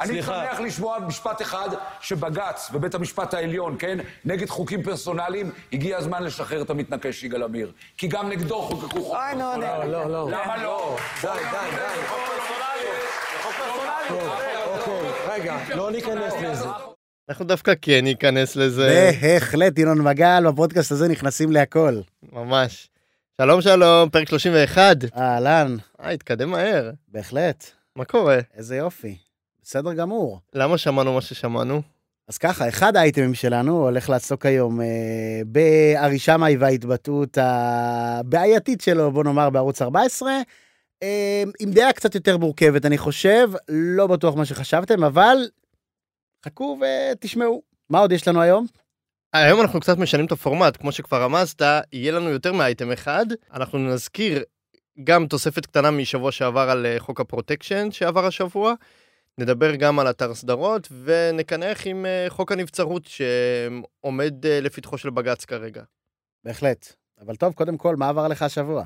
אני. שמח לשמוע משפט אחד שבג"ץ ובית המשפט העליון, כן, נגד חוקים פרסונליים, הגיע הזמן לשחרר את המתנקש יגאל עמיר. כי גם נגדו חוקקו חוק אוי, נו, פרסונלי. לא, לא. למה לא? די, די, די. אוקיי, רגע, לא ניכנס לזה. אנחנו דווקא כן ניכנס לזה, בהחלט, ינון מגל, בפודקאסט הזה נכנסים להכל. ממש. שלום שלום, פרק 31. אהלן, אה, התקדם מהר. בהחלט, מה קורה? איזה יופי. בסדר גמור. למה שמענו מה ששמענו? אז ככה, אחד האייטמים שלנו הולך לעסוק היום אה, בארי שמאי וההתבטאות הבעייתית שלו, בוא נאמר, בערוץ 14, אה, עם דעה קצת יותר מורכבת, אני חושב, לא בטוח מה שחשבתם, אבל חכו ותשמעו. מה עוד יש לנו היום? היום אנחנו קצת משנים את הפורמט, כמו שכבר רמזת, יהיה לנו יותר מאייטם אחד. אנחנו נזכיר גם תוספת קטנה משבוע שעבר על אה, חוק הפרוטקשן שעבר השבוע. נדבר גם על אתר סדרות, ונקנח עם אה, חוק הנבצרות שעומד אה, לפתחו של בג"ץ כרגע. בהחלט. אבל טוב, קודם כל, מה עבר עליך השבוע?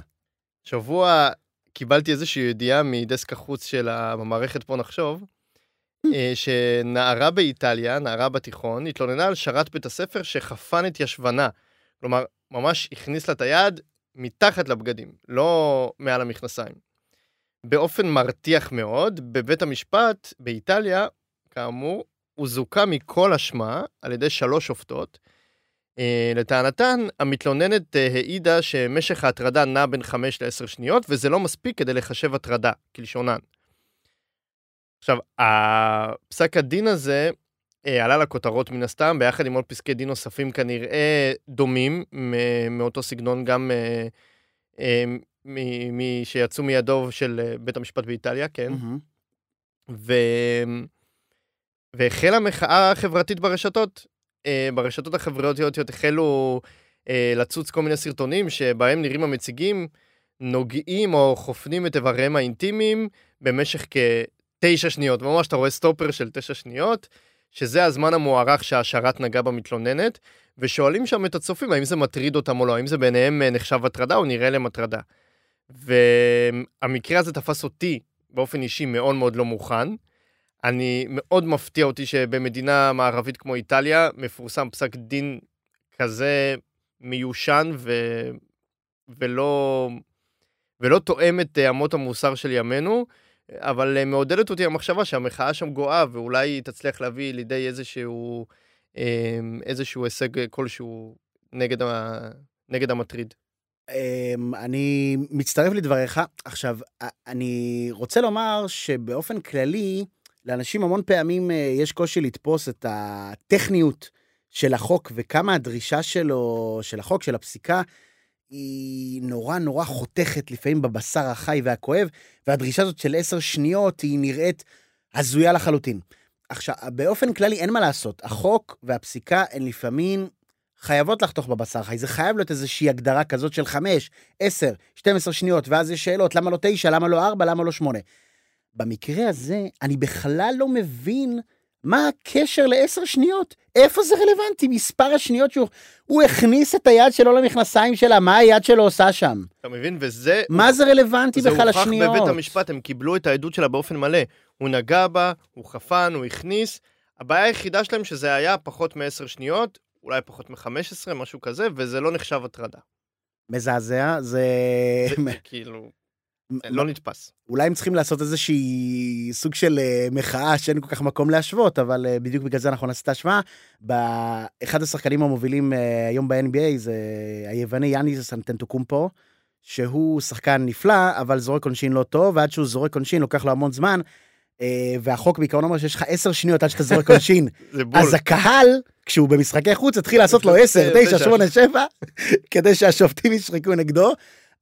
שבוע קיבלתי איזושהי ידיעה מדסק החוץ של המערכת פה נחשוב, אה, שנערה באיטליה, נערה בתיכון, התלוננה על שרת בית הספר שחפן את ישבנה. כלומר, ממש הכניס לה את היד מתחת לבגדים, לא מעל המכנסיים. באופן מרתיח מאוד, בבית המשפט באיטליה, כאמור, הוא זוכה מכל אשמה על ידי שלוש שופטות. אה, לטענתן, המתלוננת אה, העידה שמשך ההטרדה נע בין 5 ל-10 שניות, וזה לא מספיק כדי לחשב הטרדה, כלשונן. עכשיו, הפסק הדין הזה אה, עלה לכותרות מן הסתם, ביחד עם עוד פסקי דין נוספים כנראה דומים, מאותו סגנון גם מ- מ- שיצאו מידו של אה, בית המשפט באיטליה, כן? מהמם. ו... והחלה מחאה חברתית ברשתות. אה, ברשתות החברתיות החלו אה, לצוץ כל מיני סרטונים שבהם נראים המציגים נוגעים או חופנים את איבריהם האינטימיים במשך כתשע שניות. ממש אתה רואה סטופר של תשע שניות, שזה הזמן המוערך שהשרת נגע במתלוננת, ושואלים שם את הצופים האם זה מטריד אותם או לא, האם זה ביניהם נחשב הטרדה או נראה להם הטרדה. והמקרה הזה תפס אותי באופן אישי מאוד מאוד לא מוכן. אני מאוד מפתיע אותי שבמדינה מערבית כמו איטליה מפורסם פסק דין כזה מיושן ו... ולא... ולא תואם את אה, אמות המוסר של ימינו, אבל אה, מעודדת אותי המחשבה שהמחאה שם גואה ואולי היא תצליח להביא לידי איזשהו, אה, איזשהו הישג כלשהו נגד, ה... נגד המטריד. אמ, אני מצטרף לדבריך. עכשיו, אני רוצה לומר שבאופן כללי, לאנשים המון פעמים אה, יש קושי לתפוס את הטכניות של החוק וכמה הדרישה שלו, של החוק, של הפסיקה, היא נורא נורא חותכת לפעמים בבשר החי והכואב, והדרישה הזאת של עשר שניות היא נראית הזויה לחלוטין. עכשיו, באופן כללי אין מה לעשות, החוק והפסיקה הן לפעמים חייבות לחתוך בבשר חי, זה חייב להיות איזושהי הגדרה כזאת של 5, 10, 12 שניות, ואז יש שאלות, למה לא 9, למה לא 4, למה לא 8. במקרה הזה, אני בכלל לא מבין מה הקשר לעשר שניות. איפה זה רלוונטי? מספר השניות שהוא הוא הכניס את היד שלו למכנסיים שלה, מה היד שלו עושה שם? אתה מבין? וזה... מה זה רלוונטי זה בכלל הוכח השניות? בבית המשפט, הם קיבלו את העדות שלה באופן מלא. הוא נגע בה, הוא חפן, הוא הכניס. הבעיה היחידה שלהם שזה היה פחות מ-10 שניות, אולי פחות מ-15, משהו כזה, וזה לא נחשב הטרדה. מזעזע, זה... זה כאילו, לא נתפס. אולי הם צריכים לעשות איזושהי סוג של אה, מחאה שאין כל כך מקום להשוות, אבל אה, בדיוק בגלל זה אנחנו נעשה את ההשוואה. באחד השחקנים המובילים אה, היום ב-NBA זה היווני יאניס אנטנטוקומפו, שהוא שחקן נפלא, אבל זורק עונשין לא טוב, ועד שהוא זורק עונשין לוקח לו המון זמן. אה, והחוק בעיקרון אומר שיש לך עשר שניות עד שאתה זורק עונשין. זה בול. אז הקהל, כשהוא במשחקי חוץ, התחיל לעשות לו 10, תשע. 9, 8, 7, כדי שהשופטים ישחקו נגדו.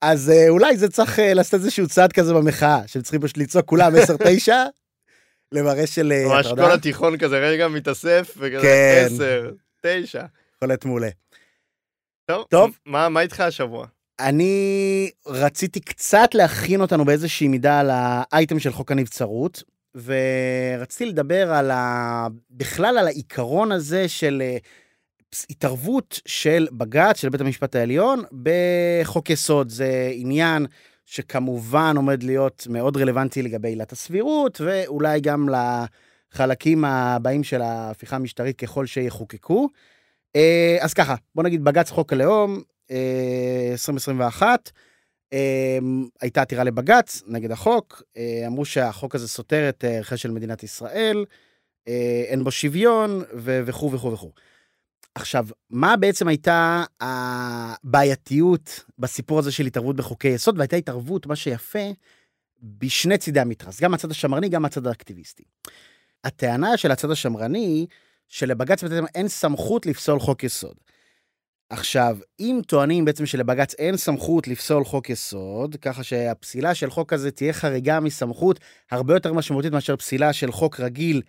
אז אה, אולי זה צריך אה, לעשות איזשהו צעד כזה במחאה, שהם צריכים פשוט לצעוק כולם 10, 9, למראה של ממש. כל התיכון כזה רגע מתאסף, וכזה כן. 10, 9. יכול להיות מעולה. טוב, טוב. מה מה איתך השבוע? אני רציתי קצת להכין אותנו באיזושהי מידה על האייטם של חוק הנבצרות, ורציתי לדבר על ה... בכלל על העיקרון הזה של אה, התערבות של בג"ץ, של בית המשפט העליון, בחוק יסוד. זה עניין שכמובן עומד להיות מאוד רלוונטי לגבי עילת הסבירות, ואולי גם החלקים הבאים של ההפיכה המשטרית ככל שיחוקקו. אה, אז ככה, בוא נגיד בג"ץ חוק הלאום, אה, 2021, אה, הייתה עתירה לבג"ץ נגד החוק, אה, אמרו שהחוק הזה סותר את ערכה של מדינת ישראל, אה, אין בו שוויון וכו' וכו' וכו'. עכשיו, מה בעצם הייתה הבעייתיות בסיפור הזה של התערבות בחוקי יסוד? והייתה התערבות, מה שיפה, בשני צידי המתרס, גם מהצד השמרני, גם מהצד האקטיביסטי. הטענה של הצד השמרני, שלבג"ץ אין סמכות לפסול חוק יסוד. עכשיו, אם טוענים בעצם שלבג"ץ אין סמכות לפסול חוק יסוד, ככה שהפסילה של חוק הזה תהיה חריגה מסמכות הרבה יותר משמעותית מאשר פסילה של חוק רגיל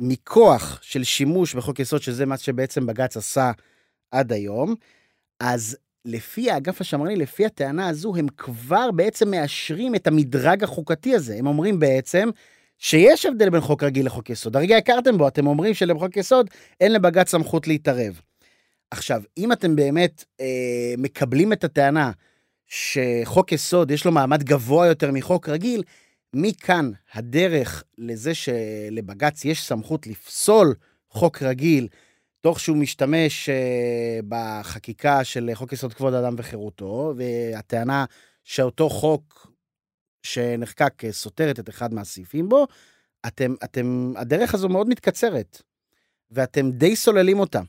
מכוח של שימוש בחוק יסוד, שזה מה שבעצם בג"ץ עשה עד היום, אז לפי האגף השמרני, לפי הטענה הזו, הם כבר בעצם מאשרים את המדרג החוקתי הזה. הם אומרים בעצם שיש הבדל בין חוק רגיל לחוק יסוד. הרגע הכרתם בו, אתם אומרים שלחוק יסוד אין לבג"ץ סמכות להתערב. עכשיו, אם אתם באמת אה, מקבלים את הטענה שחוק יסוד יש לו מעמד גבוה יותר מחוק רגיל, מכאן הדרך לזה שלבג"ץ יש סמכות לפסול חוק רגיל, תוך שהוא משתמש אה, בחקיקה של חוק יסוד כבוד האדם וחירותו, והטענה שאותו חוק שנחקק אה, סותרת את אחד מהסעיפים בו, אתם, אתם, הדרך הזו מאוד מתקצרת, ואתם די סוללים אותה.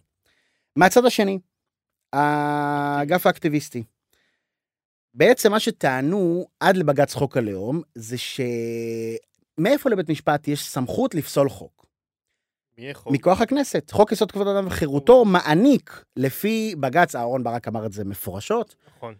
מהצד השני, האגף האקטיביסטי. בעצם מה שטענו עד לבג"ץ חוק הלאום, זה שמאיפה לבית משפט יש סמכות לפסול חוק? מכוח הכנסת. חוק יסוד כבוד האדם וחירותו מעניק, לפי בג"ץ, אהרן ברק אמר את זה מפורשות, נכון.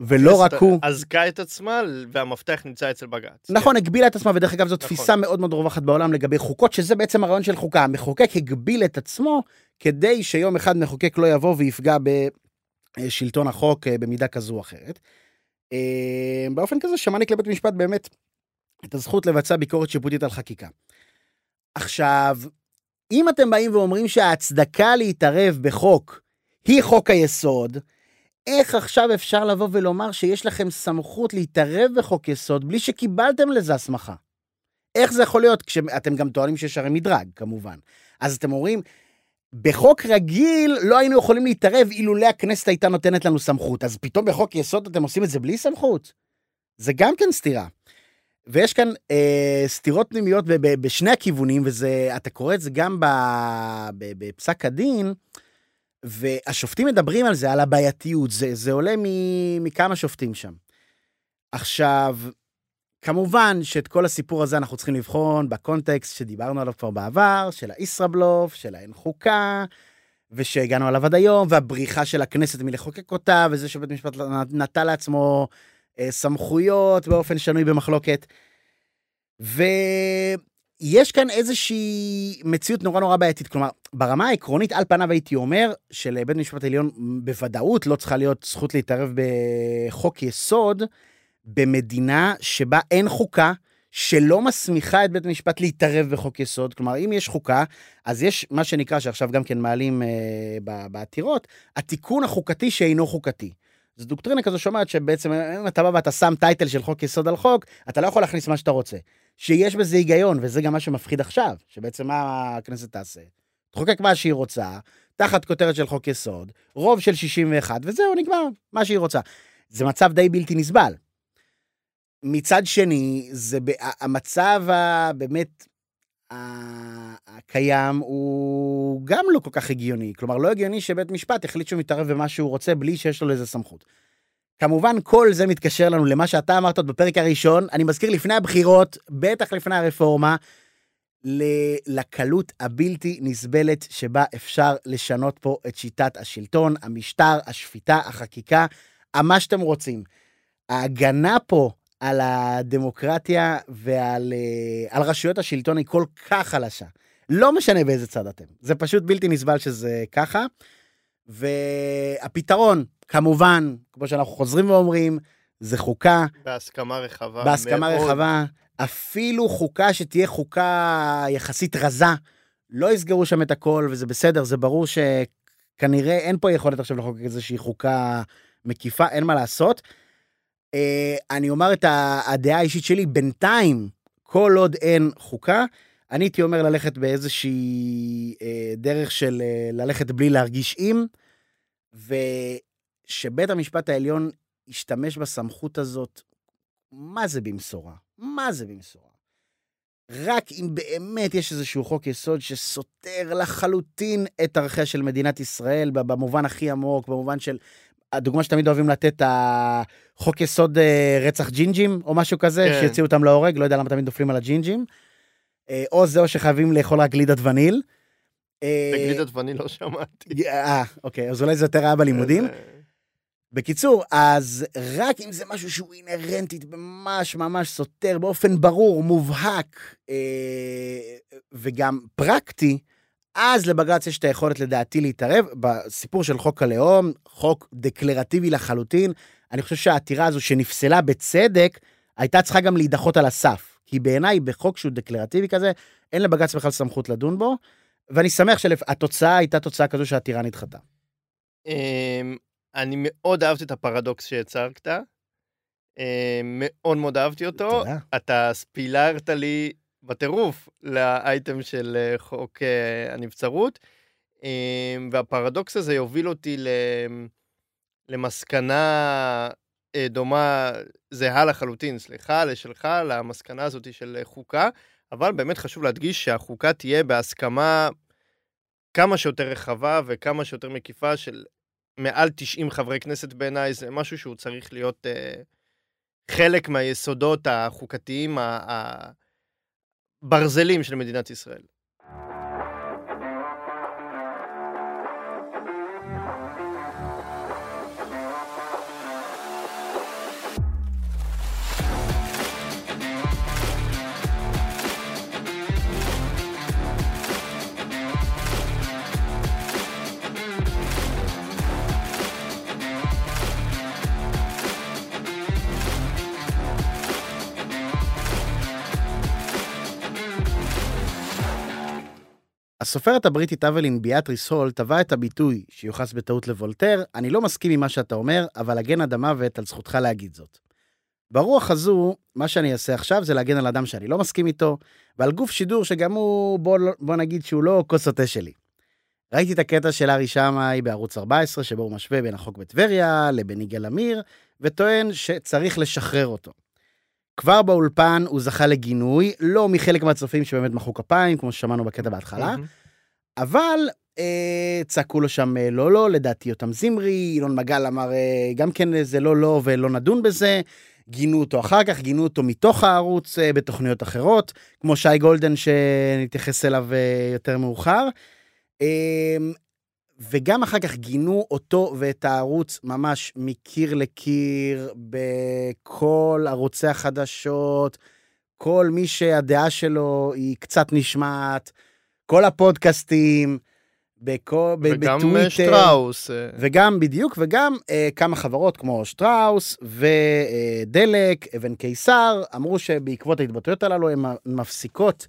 ולא- רק הוא. אזקה את עצמה והמפתח נמצא אצל בג"ץ. נכון, הגבילה את עצמה, ודרך אגב, זאת נכון. תפיסה מאוד מאוד רווחת בעולם לגבי חוקות, שזה בעצם הרעיון של חוקה. המחוקק הגביל את עצמו כדי שיום אחד מחוקק לא יבוא ויפגע בשלטון החוק אה, במידה כזו או אחרת. אה, באופן כזה שמעניק לבית המשפט באמת את הזכות לבצע ביקורת שיפוטית על חקיקה. עכשיו, אם אתם באים ואומרים שההצדקה להתערב בחוק היא חוק היסוד, איך עכשיו אפשר לבוא ולומר שיש לכם סמכות להתערב בחוק יסוד בלי שקיבלתם לזה הסמכה? איך זה יכול להיות? כשאתם גם טוענים שיש הרי מדרג, כמובן. אז אתם אומרים, בחוק רגיל לא היינו יכולים להתערב אילולא הכנסת הייתה נותנת לנו סמכות. אז פתאום בחוק יסוד אתם עושים את זה בלי סמכות? זה גם כן סתירה. ויש כאן אה, סתירות פנימיות ב- ב- בשני הכיוונים, וזה, אתה קורא את זה גם ב, ב, בפסק הדין, והשופטים מדברים על זה, על הבעייתיות, זה, זה עולה מ- מכמה שופטים שם. עכשיו, כמובן שאת כל הסיפור הזה אנחנו צריכים לבחון בקונטקסט שדיברנו עליו כבר בעבר, של הישראבלוף, של האין חוקה, ושהגענו עליו עד היום, והבריחה של הכנסת מלחוקק אותה, וזה שבית המשפט נטל לעצמו סמכויות באופן שנוי במחלוקת. ויש כאן איזושהי מציאות נורא נורא בעייתית. כלומר, ברמה העקרונית, על פניו הייתי אומר שלבית המשפט העליון בוודאות לא צריכה להיות זכות להתערב בחוק יסוד במדינה שבה אין חוקה. שלא מסמיכה את בית המשפט להתערב בחוק יסוד, כלומר, אם יש חוקה, אז יש מה שנקרא, שעכשיו גם כן מעלים אה, בעתירות, התיקון החוקתי שאינו חוקתי. זו דוקטרינה כזו שאומרת שבעצם אם אתה בא ואתה שם טייטל של חוק יסוד על חוק, אתה לא יכול להכניס מה שאתה רוצה. שיש בזה היגיון, וזה גם מה שמפחיד עכשיו, שבעצם מה הכנסת תעשה? תחוקק מה שהיא רוצה, תחת כותרת של חוק יסוד, רוב של 61, וזהו, נגמר, מה שהיא רוצה. זה מצב די בלתי נסבל. מצד שני, זה המצב הבאמת הקיים הוא גם לא כל כך הגיוני. כלומר, לא הגיוני שבית משפט החליט שהוא מתערב במה שהוא רוצה בלי שיש לו לזה סמכות. כמובן, כל זה מתקשר לנו למה שאתה אמרת בפרק הראשון. אני מזכיר לפני הבחירות, בטח לפני הרפורמה, לקלות הבלתי נסבלת שבה אפשר לשנות פה את שיטת השלטון, המשטר, השפיטה, החקיקה, מה שאתם רוצים. ההגנה פה על הדמוקרטיה ועל אה, על רשויות השלטון היא כל כך חלשה. לא משנה באיזה צד אתם. זה פשוט בלתי נסבל שזה ככה. והפתרון, כמובן, כמו שאנחנו חוזרים ואומרים, זה חוקה, בהסכמה רחבה. בהסכמה מאוד. רחבה, אפילו חוקה שתהיה חוקה יחסית רזה, לא יסגרו שם את הכל, וזה בסדר, זה ברור שכנראה אין פה יכולת עכשיו לחוקק איזושהי חוקה מקיפה, אין מה לעשות. אה, אני אומר את הדעה האישית שלי, בינתיים, כל עוד אין חוקה, אני הייתי אומר ללכת באיזושהי אה, דרך של אה, ללכת בלי להרגיש עם, ושבית המשפט העליון ישתמש בסמכות הזאת, מה זה במשורה? מה זה במשורה? רק אם באמת יש איזשהו חוק יסוד שסותר לחלוטין את ערכיה של מדינת ישראל, במובן הכי עמוק, במובן של... הדוגמה שתמיד אוהבים לתת, החוק יסוד אה, רצח ג'ינג'ים, או משהו כזה, כן. שיוציאו אותם להורג, לא יודע למה תמיד נופלים על הג'ינג'ים. אה, או זה או שחייבים לאכול רק גלידת וניל. אה, בגלידת ואני לא שמעתי. אה, אוקיי, אז אולי זה יותר היה בלימודים. בקיצור, אז רק אם זה משהו שהוא אינהרנטית, ממש ממש סותר באופן ברור, מובהק אה, וגם פרקטי, אז לבג"ץ יש את היכולת לדעתי להתערב. בסיפור של חוק הלאום, חוק דקלרטיבי לחלוטין, אני חושב שהעתירה הזו שנפסלה בצדק, הייתה צריכה גם להידחות על הסף. כי בעיניי, בחוק שהוא דקלרטיבי כזה, אין לבג"ץ בכלל סמכות לדון בו, ואני שמח שהתוצאה הייתה תוצאה כזו שהעתירה נדחתה. אמ, אני מאוד אהבתי את הפרדוקס שהצגת. אמ, מאוד מאוד אהבתי אותו. אתה ספילרת לי בטירוף לאייטם של אה, חוק אה, הנבצרות, אמ, והפרדוקס הזה יוביל אותי. למסקנה אה, דומה, זהה לחלוטין, סליחה, לשלך, למסקנה הזאת של חוקה, אבל באמת חשוב להדגיש שהחוקה תהיה בהסכמה כמה שיותר רחבה וכמה שיותר מקיפה של מעל 90 חברי כנסת בעיניי, זה משהו שהוא צריך להיות חלק מהיסודות החוקתיים ה- הברזלים של מדינת ישראל. הסופרת הבריטית אבלין ביאטריס הול טבע את הביטוי שיוחס בטעות לוולטר, אני לא מסכים עם מה שאתה אומר, אבל הגן עד המוות על זכותך להגיד זאת. ברוח הזו, מה שאני אעשה עכשיו זה להגן על אדם שאני לא מסכים איתו, ועל גוף שידור שגם הוא, בוא, בוא נגיד שהוא לא כוס התה שלי. ראיתי את הקטע של ארי שמאי בערוץ 14, שבו הוא משווה בין החוק בטבריה לבין יגאל עמיר, וטוען שצריך לשחרר אותו. כבר באולפן הוא זכה לגינוי, לא מחלק מהצופים שבאמת מחאו כפיים, כמו ששמענו בקטע בהתחלה, מהמם. אבל אה, צעקו לו שם אה, לא לא, לדעתי אותם זמרי, ינון מגל אמר אה, גם כן זה לא לא ולא נדון בזה, גינו אותו אחר כך, גינו אותו מתוך הערוץ אה, בתוכניות אחרות, כמו שי גולדן שנתייחס אליו אה, יותר מאוחר. אה, וגם אחר כך גינו אותו ואת הערוץ ממש מקיר לקיר בכל ערוצי החדשות, כל מי שהדעה שלו היא קצת נשמעת, כל הפודקאסטים, בכל, וגם בטוויטר. אה, שטראוס. אה, וגם, בדיוק, וגם אה, כמה חברות כמו שטראוס ודלק, אבן קיסר, אמרו שבעקבות ההתבטאויות הללו הן מפסיקות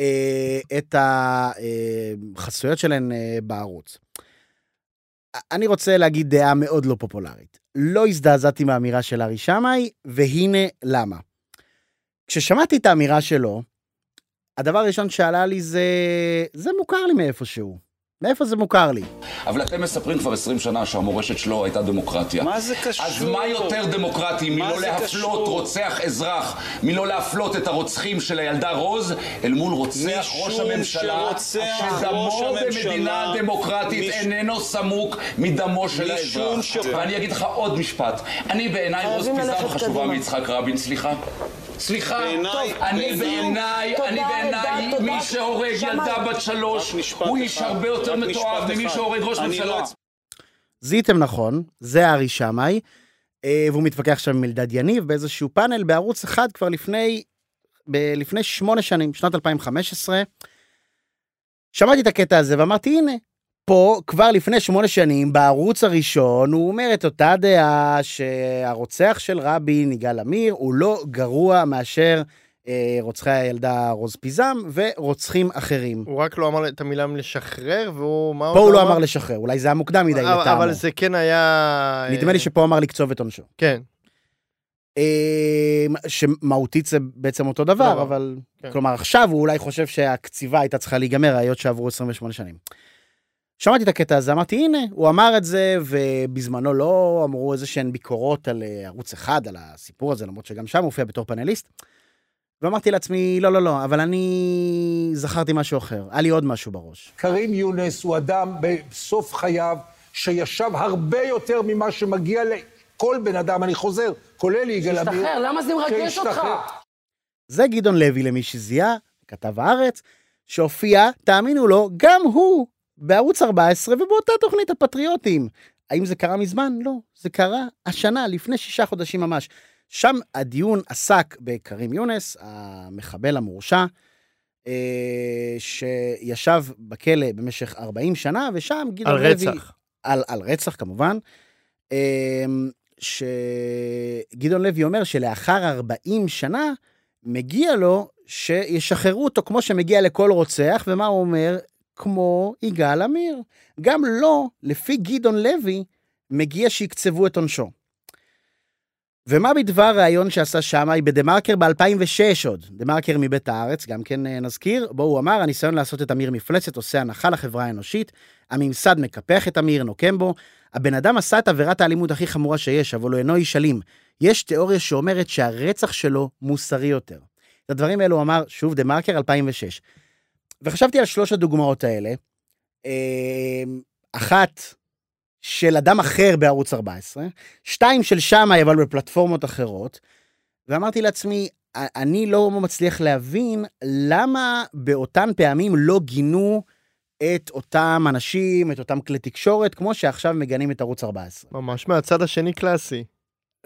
אה, את החסויות שלהן אה, בערוץ. אני רוצה להגיד דעה מאוד לא פופולרית. לא הזדעזעתי מהאמירה של ארי שמאי, והנה למה. כששמעתי את האמירה שלו, הדבר הראשון שעלה לי זה, זה מוכר לי מאיפשהו. מאיפה זה מוכר לי? אבל אתם מספרים כבר 20 שנה שהמורשת שלו הייתה דמוקרטיה. מה זה קשור? אז מה יותר דמוקרטי מלא להפלות קשור? רוצח אזרח, מלא להפלות את הרוצחים של הילדה רוז, אל מול רוצח ראש הממשלה, שדמו במדינה דמוקרטית מש- איננו סמוק מדמו של האזרח. ש- ואני אגיד לך עוד משפט. אני בעיניי רוז פיזם חשובה. מיצחק רבין, סליחה. סליחה, אני. בעיניי, אני בעיניי, מי. שהורג. ילדה בת שלוש, הוא איש הרבה יותר מתועב ממי. שהורג ראש אני ממשלה. לא זיהיתם נכון, זה ארי שמאי, אה, והוא מתווכח שם עם אלדד יניב באיזשהו פאנל בערוץ אחד כבר לפני, ב- לפני שמונה שנים, שנת 2015. שמעתי את הקטע הזה ואמרתי, הנה, פה כבר לפני שמונה שנים, בערוץ הראשון, הוא אומר את אותה דעה שהרוצח של רבין, יגאל עמיר, הוא לא גרוע מאשר אה, רוצחי הילדה רוז פיזם ורוצחים אחרים. הוא רק לא אמר את המילה לשחרר, והוא... מה פה הוא עוד לא אמר לשחרר, אולי זה היה מוקדם מדי לטעמו. אבל זה כן היה... נדמה לי שפה הוא אמר לקצוב את עונשו. כן. אה, שמהותית זה בעצם אותו דבר, דבר. אבל... כן. כלומר, עכשיו הוא אולי חושב שהקציבה הייתה צריכה להיגמר, היות שעברו 28 שנים. שמעתי את הקטע הזה, אמרתי, הנה, הוא אמר את זה, ובזמנו לא אמרו איזה שהן ביקורות על אה, ערוץ אחד, על הסיפור הזה, למרות שגם שם הוא הופיע בתור פאנליסט. ואמרתי לעצמי, לא, לא, לא, אבל אני זכרתי משהו אחר, היה לי עוד משהו בראש. כרים יונס הוא אדם בסוף חייו שישב הרבה יותר ממה שמגיע לכל בן אדם, אני חוזר, כולל יגאל עמיר. תשתחרר, למה זה מרגש אותך? שהשתחרר. זה גדעון לוי, למי שזיהה, כתב הארץ, שהופיע, תאמינו לו, גם הוא בערוץ 14 ובאותה תוכנית הפטריוטים. האם זה קרה מזמן? לא. זה קרה השנה, לפני שישה חודשים ממש. שם הדיון עסק בכרים יונס, המחבל המורשע, אה, שישב בכלא במשך 40 שנה, ושם גדעון על לוי... רצח. על, על רצח כמובן, אמ, שגדעון לוי אומר שלאחר 40 שנה מגיע לו שישחררו אותו כמו שמגיע לכל רוצח, ומה הוא אומר? כמו יגאל עמיר. גם לו, לפי גדעון לוי, מגיע שיקצבו את עונשו. ומה בדבר ראיון שעשה שמאי בדה-מרקר ב-2006 עוד? דה-מרקר מבית הארץ, גם כן אה, נזכיר, בו הוא אמר, הניסיון לעשות את אמיר מפלצת עושה הנחה לחברה האנושית, הממסד מקפח את אמיר, נוקם בו, הבן אדם עשה את עבירת האלימות הכי חמורה שיש, אבל הוא אינו איש אלים. יש תיאוריה שאומרת שהרצח שלו מוסרי יותר. את הדברים האלו אמר, שוב, דה-מרקר 2006. וחשבתי על שלוש הדוגמאות האלה. אה, אחת, של אדם אחר בערוץ 14, שתיים של שמאי, אבל בפלטפורמות אחרות, ואמרתי לעצמי, אני לא מצליח להבין למה באותן פעמים לא גינו את אותם אנשים, את אותם כלי תקשורת, כמו שעכשיו מגנים את ערוץ 14. ממש מהצד השני קלאסי.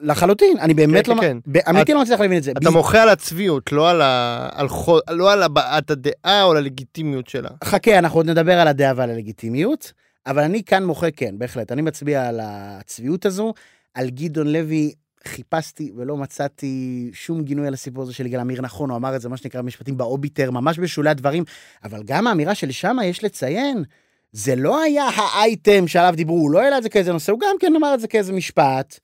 לחלוטין, אני באמת כן, לא... כן. אמיתי את- לא מצליח להבין את זה. אתה מוחה על הצביעות, לא על ה... על חו... לא על הבעת הדעה או על הלגיטימיות שלה. חכה, אנחנו עוד נדבר על הדעה ועל הלגיטימיות, אבל אני כאן מוחה, כן, בהחלט. אני מצביע על הצביעות הזו. על גדעון לוי חיפשתי ולא מצאתי שום גינוי על הסיפור הזה של יגאל עמיר. נכון, הוא אמר את זה, מה שנקרא במשפטים באוביטר, ממש בשולי הדברים, אבל גם האמירה של שמה, יש לציין, זה לא היה האייטם שעליו דיברו, הוא לא העלה את זה כאיזה נושא, הוא גם כן אמר את זה כאיזה משפט.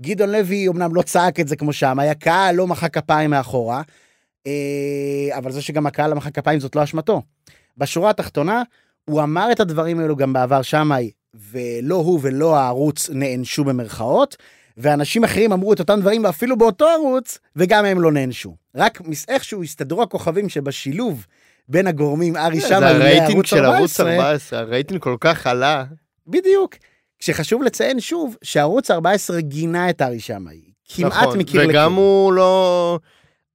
גדעון לוי אמנם לא צעק את זה כמו שם, היה קהל, לא מחא כפיים מאחורה, אה, אבל זה שגם הקהל לא מחא כפיים זאת לא אשמתו. בשורה התחתונה, הוא אמר את הדברים האלו גם בעבר שמאי, ולא הוא ולא הערוץ נענשו במרכאות, ואנשים אחרים אמרו את אותם דברים אפילו באותו ערוץ, וגם הם לא נענשו. רק איכשהו הסתדרו הכוכבים שבשילוב בין הגורמים ארי זה שמאי הרייטינג לערוץ של ערוץ 14, 14, הרייטינג כל כך עלה. בדיוק. כשחשוב לציין שוב שערוץ 14 גינה את ארי שמאי. כמעט נכון, מקיר לקיר. וגם הוא לא...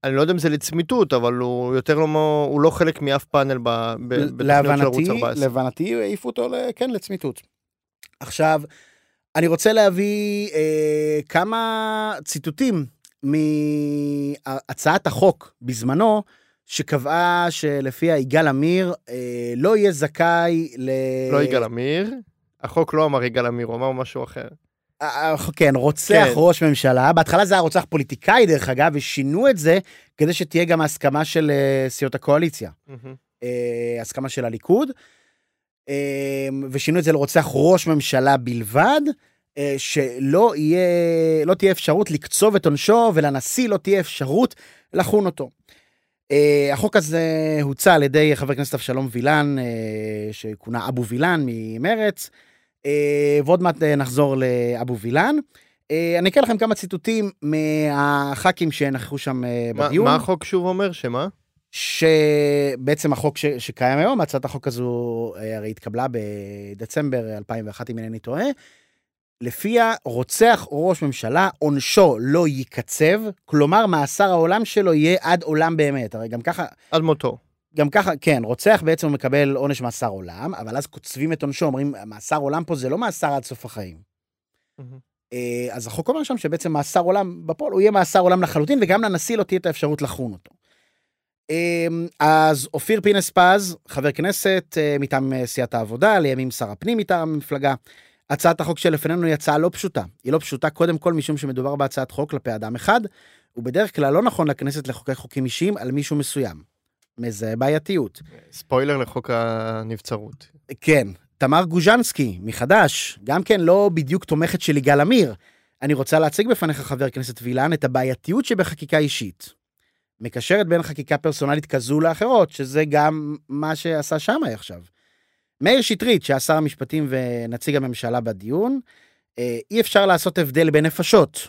אני לא יודע אם זה לצמיתות, אבל הוא יותר לא... הוא לא חלק מאף פאנל ב- ב- בתוכניות של ערוץ להבנתי, 14. להבנתי העיפו אותו, כן, לצמיתות. עכשיו, אני רוצה להביא אה, כמה ציטוטים מהצעת החוק בזמנו, שקבעה שלפיה יגאל עמיר אה, לא יהיה זכאי ל... לא יגאל עמיר. החוק לא אמר יגאל עמיר, הוא אמר משהו אחר. אה, כן, רוצח כן. ראש ממשלה. בהתחלה זה היה רוצח פוליטיקאי, דרך אגב, ושינו את זה כדי שתהיה גם הסכמה של אה, סיעות הקואליציה. אה, הסכמה של הליכוד, אה, ושינו את זה לרוצח ראש ממשלה בלבד, אה, שלא יהיה, לא תהיה אפשרות לקצוב את עונשו, ולנשיא לא תהיה אפשרות לחון אותו. אה, החוק הזה הוצע על ידי חבר הכנסת אבשלום וילן, אה, שכונה אבו וילן ממרץ, אה, ועוד מעט אה, נחזור לאבו וילן. אה, אני אקרא לכם כמה ציטוטים מהח"כים שנכחו שם אה, בדיון. מה החוק שוב אומר? שמה? שבעצם החוק ש... שקיים היום, הצעת החוק הזו אה, הרי התקבלה בדצמבר 2001, אם אינני טועה, לפיה רוצח ראש ממשלה, עונשו לא ייקצב, כלומר, מאסר העולם שלו יהיה עד עולם באמת. הרי גם ככה, עד מותו. גם ככה, כן, רוצח בעצם הוא מקבל עונש מאסר עולם, אבל אז קוצבים את עונשו, אומרים, מאסר עולם פה זה לא מאסר עד סוף החיים. אה, אז החוק אומר שם שבעצם מאסר עולם בפועל, הוא יהיה מאסר עולם לחלוטין, וגם לנשיא לא תהיה את האפשרות לחון אותו. אה, אז אופיר פינס פז, חבר כנסת אה, מטעם אה, סיעת העבודה, לימים שר הפנים מטעם המפלגה. הצעת החוק שלפנינו היא הצעה לא פשוטה. היא לא פשוטה קודם כל משום שמדובר בהצעת חוק כלפי אדם אחד, ובדרך כלל לא נכון לכנסת לחוקק חוקים אישיים על מישהו מסוים. מזהה בעייתיות. ספוילר לחוק הנבצרות. כן, תמר גוז'נסקי מחד"ש, גם כן לא בדיוק תומכת של יגאל עמיר, אני רוצה להציג בפניך, חבר הכנסת וילן, את הבעייתיות שבחקיקה אישית. מקשרת בין חקיקה פרסונלית כזו לאחרות, שזה גם מה שעשה שמאי עכשיו. מאיר שטרית, שהיה שר המשפטים ונציג הממשלה בדיון, אה, אי אפשר לעשות הבדל בין נפשות,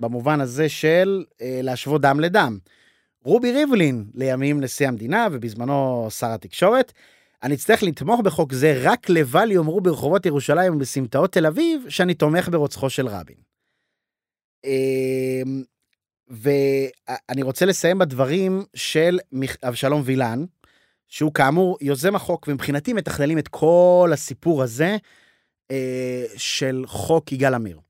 במובן הזה של אה, להשוות דם לדם. רובי ריבלין, לימים נשיא המדינה ובזמנו שר התקשורת, אני אצטרך לתמוך בחוק זה רק לבל יאמרו ברחובות ירושלים ובסמטאות תל אביב שאני תומך ברוצחו של רבין. אמ, ואני רוצה לסיים בדברים של אבשלום וילן, שהוא כאמור יוזם החוק, ומבחינתי מתכללים את כל הסיפור הזה אה, של חוק יגאל עמיר.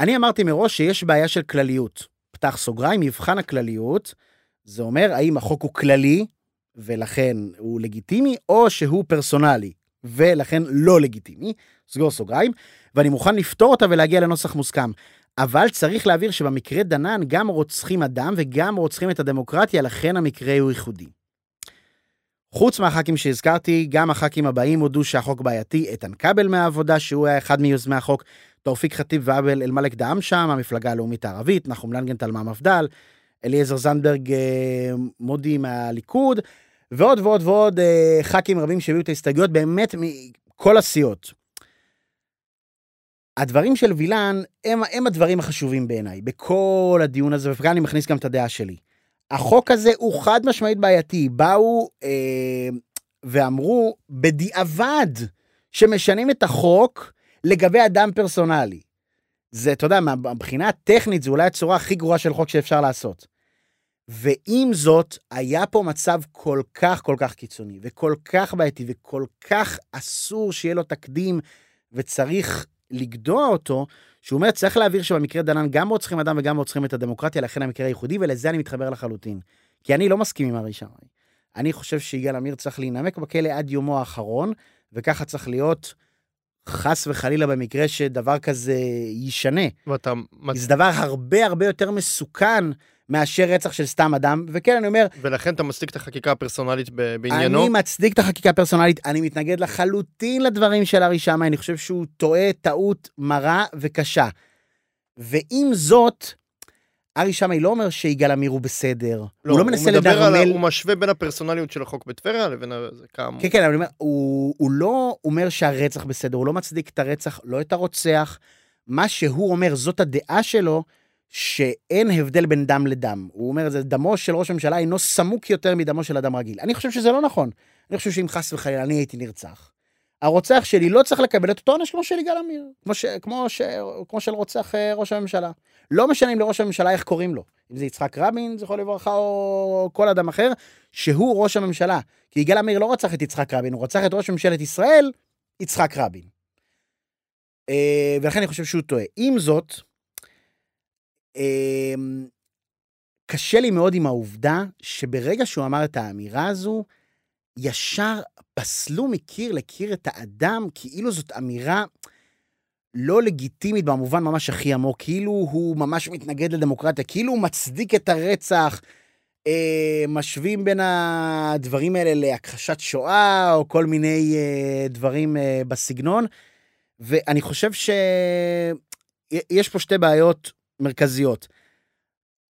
אני אמרתי מראש שיש בעיה של כלליות. פתח סוגריים, מבחן הכלליות, זה אומר האם החוק הוא כללי, ולכן הוא לגיטימי, או שהוא פרסונלי, ולכן לא לגיטימי, סגור סוגריים, ואני מוכן לפתור אותה ולהגיע לנוסח מוסכם. אבל צריך להבהיר שבמקרה דנן גם רוצחים אדם וגם רוצחים את הדמוקרטיה, לכן המקרה הוא ייחודי. חוץ מהח"כים שהזכרתי, גם הח"כים הבאים הודו שהחוק בעייתי, איתן כבל מהעבודה, שהוא היה אחד מיוזמי החוק, תאופיק חטיב ועבל אל-מלק דעם שם, המפלגה הלאומית הערבית, נחום לנגנטל מהמפד"ל, אליעזר זנדברג אה, מודי מהליכוד, ועוד ועוד ועוד אה, ח"כים רבים שהביאו את ההסתייגויות באמת מכל הסיעות. הדברים של וילן הם, הם הדברים החשובים בעיניי, בכל הדיון הזה, וכאן אני מכניס גם את הדעה שלי. החוק הזה הוא חד משמעית בעייתי. באו אה, ואמרו בדיעבד שמשנים את החוק לגבי אדם פרסונלי. זה, אתה יודע, מבחינה הטכנית, זו אולי הצורה הכי גרועה של חוק שאפשר לעשות. ועם זאת, היה פה מצב כל כך כל כך קיצוני, וכל כך בעייתי, וכל כך אסור שיהיה לו תקדים, וצריך לגדוע אותו, שהוא אומר, צריך להבהיר שבמקרה דנן גם רוצחים אדם וגם רוצחים את הדמוקרטיה, לכן המקרה הייחודי, ולזה אני מתחבר לחלוטין. כי אני לא מסכים עם ארי שמאי. אני חושב שיגאל עמיר צריך להינמק בכלא עד יומו האחרון, וככה צריך להיות חס וחלילה במקרה שדבר כזה יישנה. ואתה... זה דבר הרבה הרבה יותר מסוכן מאשר רצח של סתם אדם, וכן, אני אומר... ולכן אתה מצדיק את החקיקה הפרסונלית בעניינו? אני מצדיק את החקיקה הפרסונלית, אני מתנגד לחלוטין לדברים של ארי שמאי, אני חושב שהוא טועה טעות מרה וקשה. ועם זאת, ארי שמאי לא אומר שיגאל עמיר הוא בסדר, לא, הוא לא מנסה לדרמל... על, הוא משווה בין הפרסונליות של החוק בטבריה לבין זה כאמור. כן, כן, אבל אני אומר, הוא, הוא לא אומר שהרצח בסדר, הוא לא מצדיק את הרצח, לא את הרוצח. מה שהוא אומר, זאת הדעה שלו, שאין הבדל בין דם לדם. הוא אומר, זה דמו של ראש הממשלה אינו סמוק יותר מדמו של אדם רגיל. אני חושב שזה לא נכון. אני חושב שאם חס וחלילה אני הייתי נרצח, הרוצח שלי לא צריך לקבל את אותו עונש כמו של יגאל עמיר, כמו, ש, כמו, ש, כמו של רוצח אה, ראש הממשלה. לא משנה אם לראש הממשלה איך קוראים לו, אם זה יצחק רבין, זכרו לברכה, או כל אדם אחר, שהוא ראש הממשלה. כי יגאל עמיר לא רצח את יצחק רבין, הוא רצח את ראש ממשלת ישראל, יצחק רבין. אה, ולכן אני חושב שהוא טועה. עם זאת, קשה לי מאוד עם העובדה שברגע שהוא אמר את האמירה הזו, ישר פסלו מקיר לקיר את האדם, כאילו זאת אמירה לא לגיטימית במובן ממש הכי עמוק, כאילו הוא ממש מתנגד לדמוקרטיה, כאילו הוא מצדיק את הרצח. אה, משווים בין הדברים האלה להכחשת שואה, או כל מיני אה, דברים אה, בסגנון. ואני חושב שיש פה שתי בעיות מרכזיות.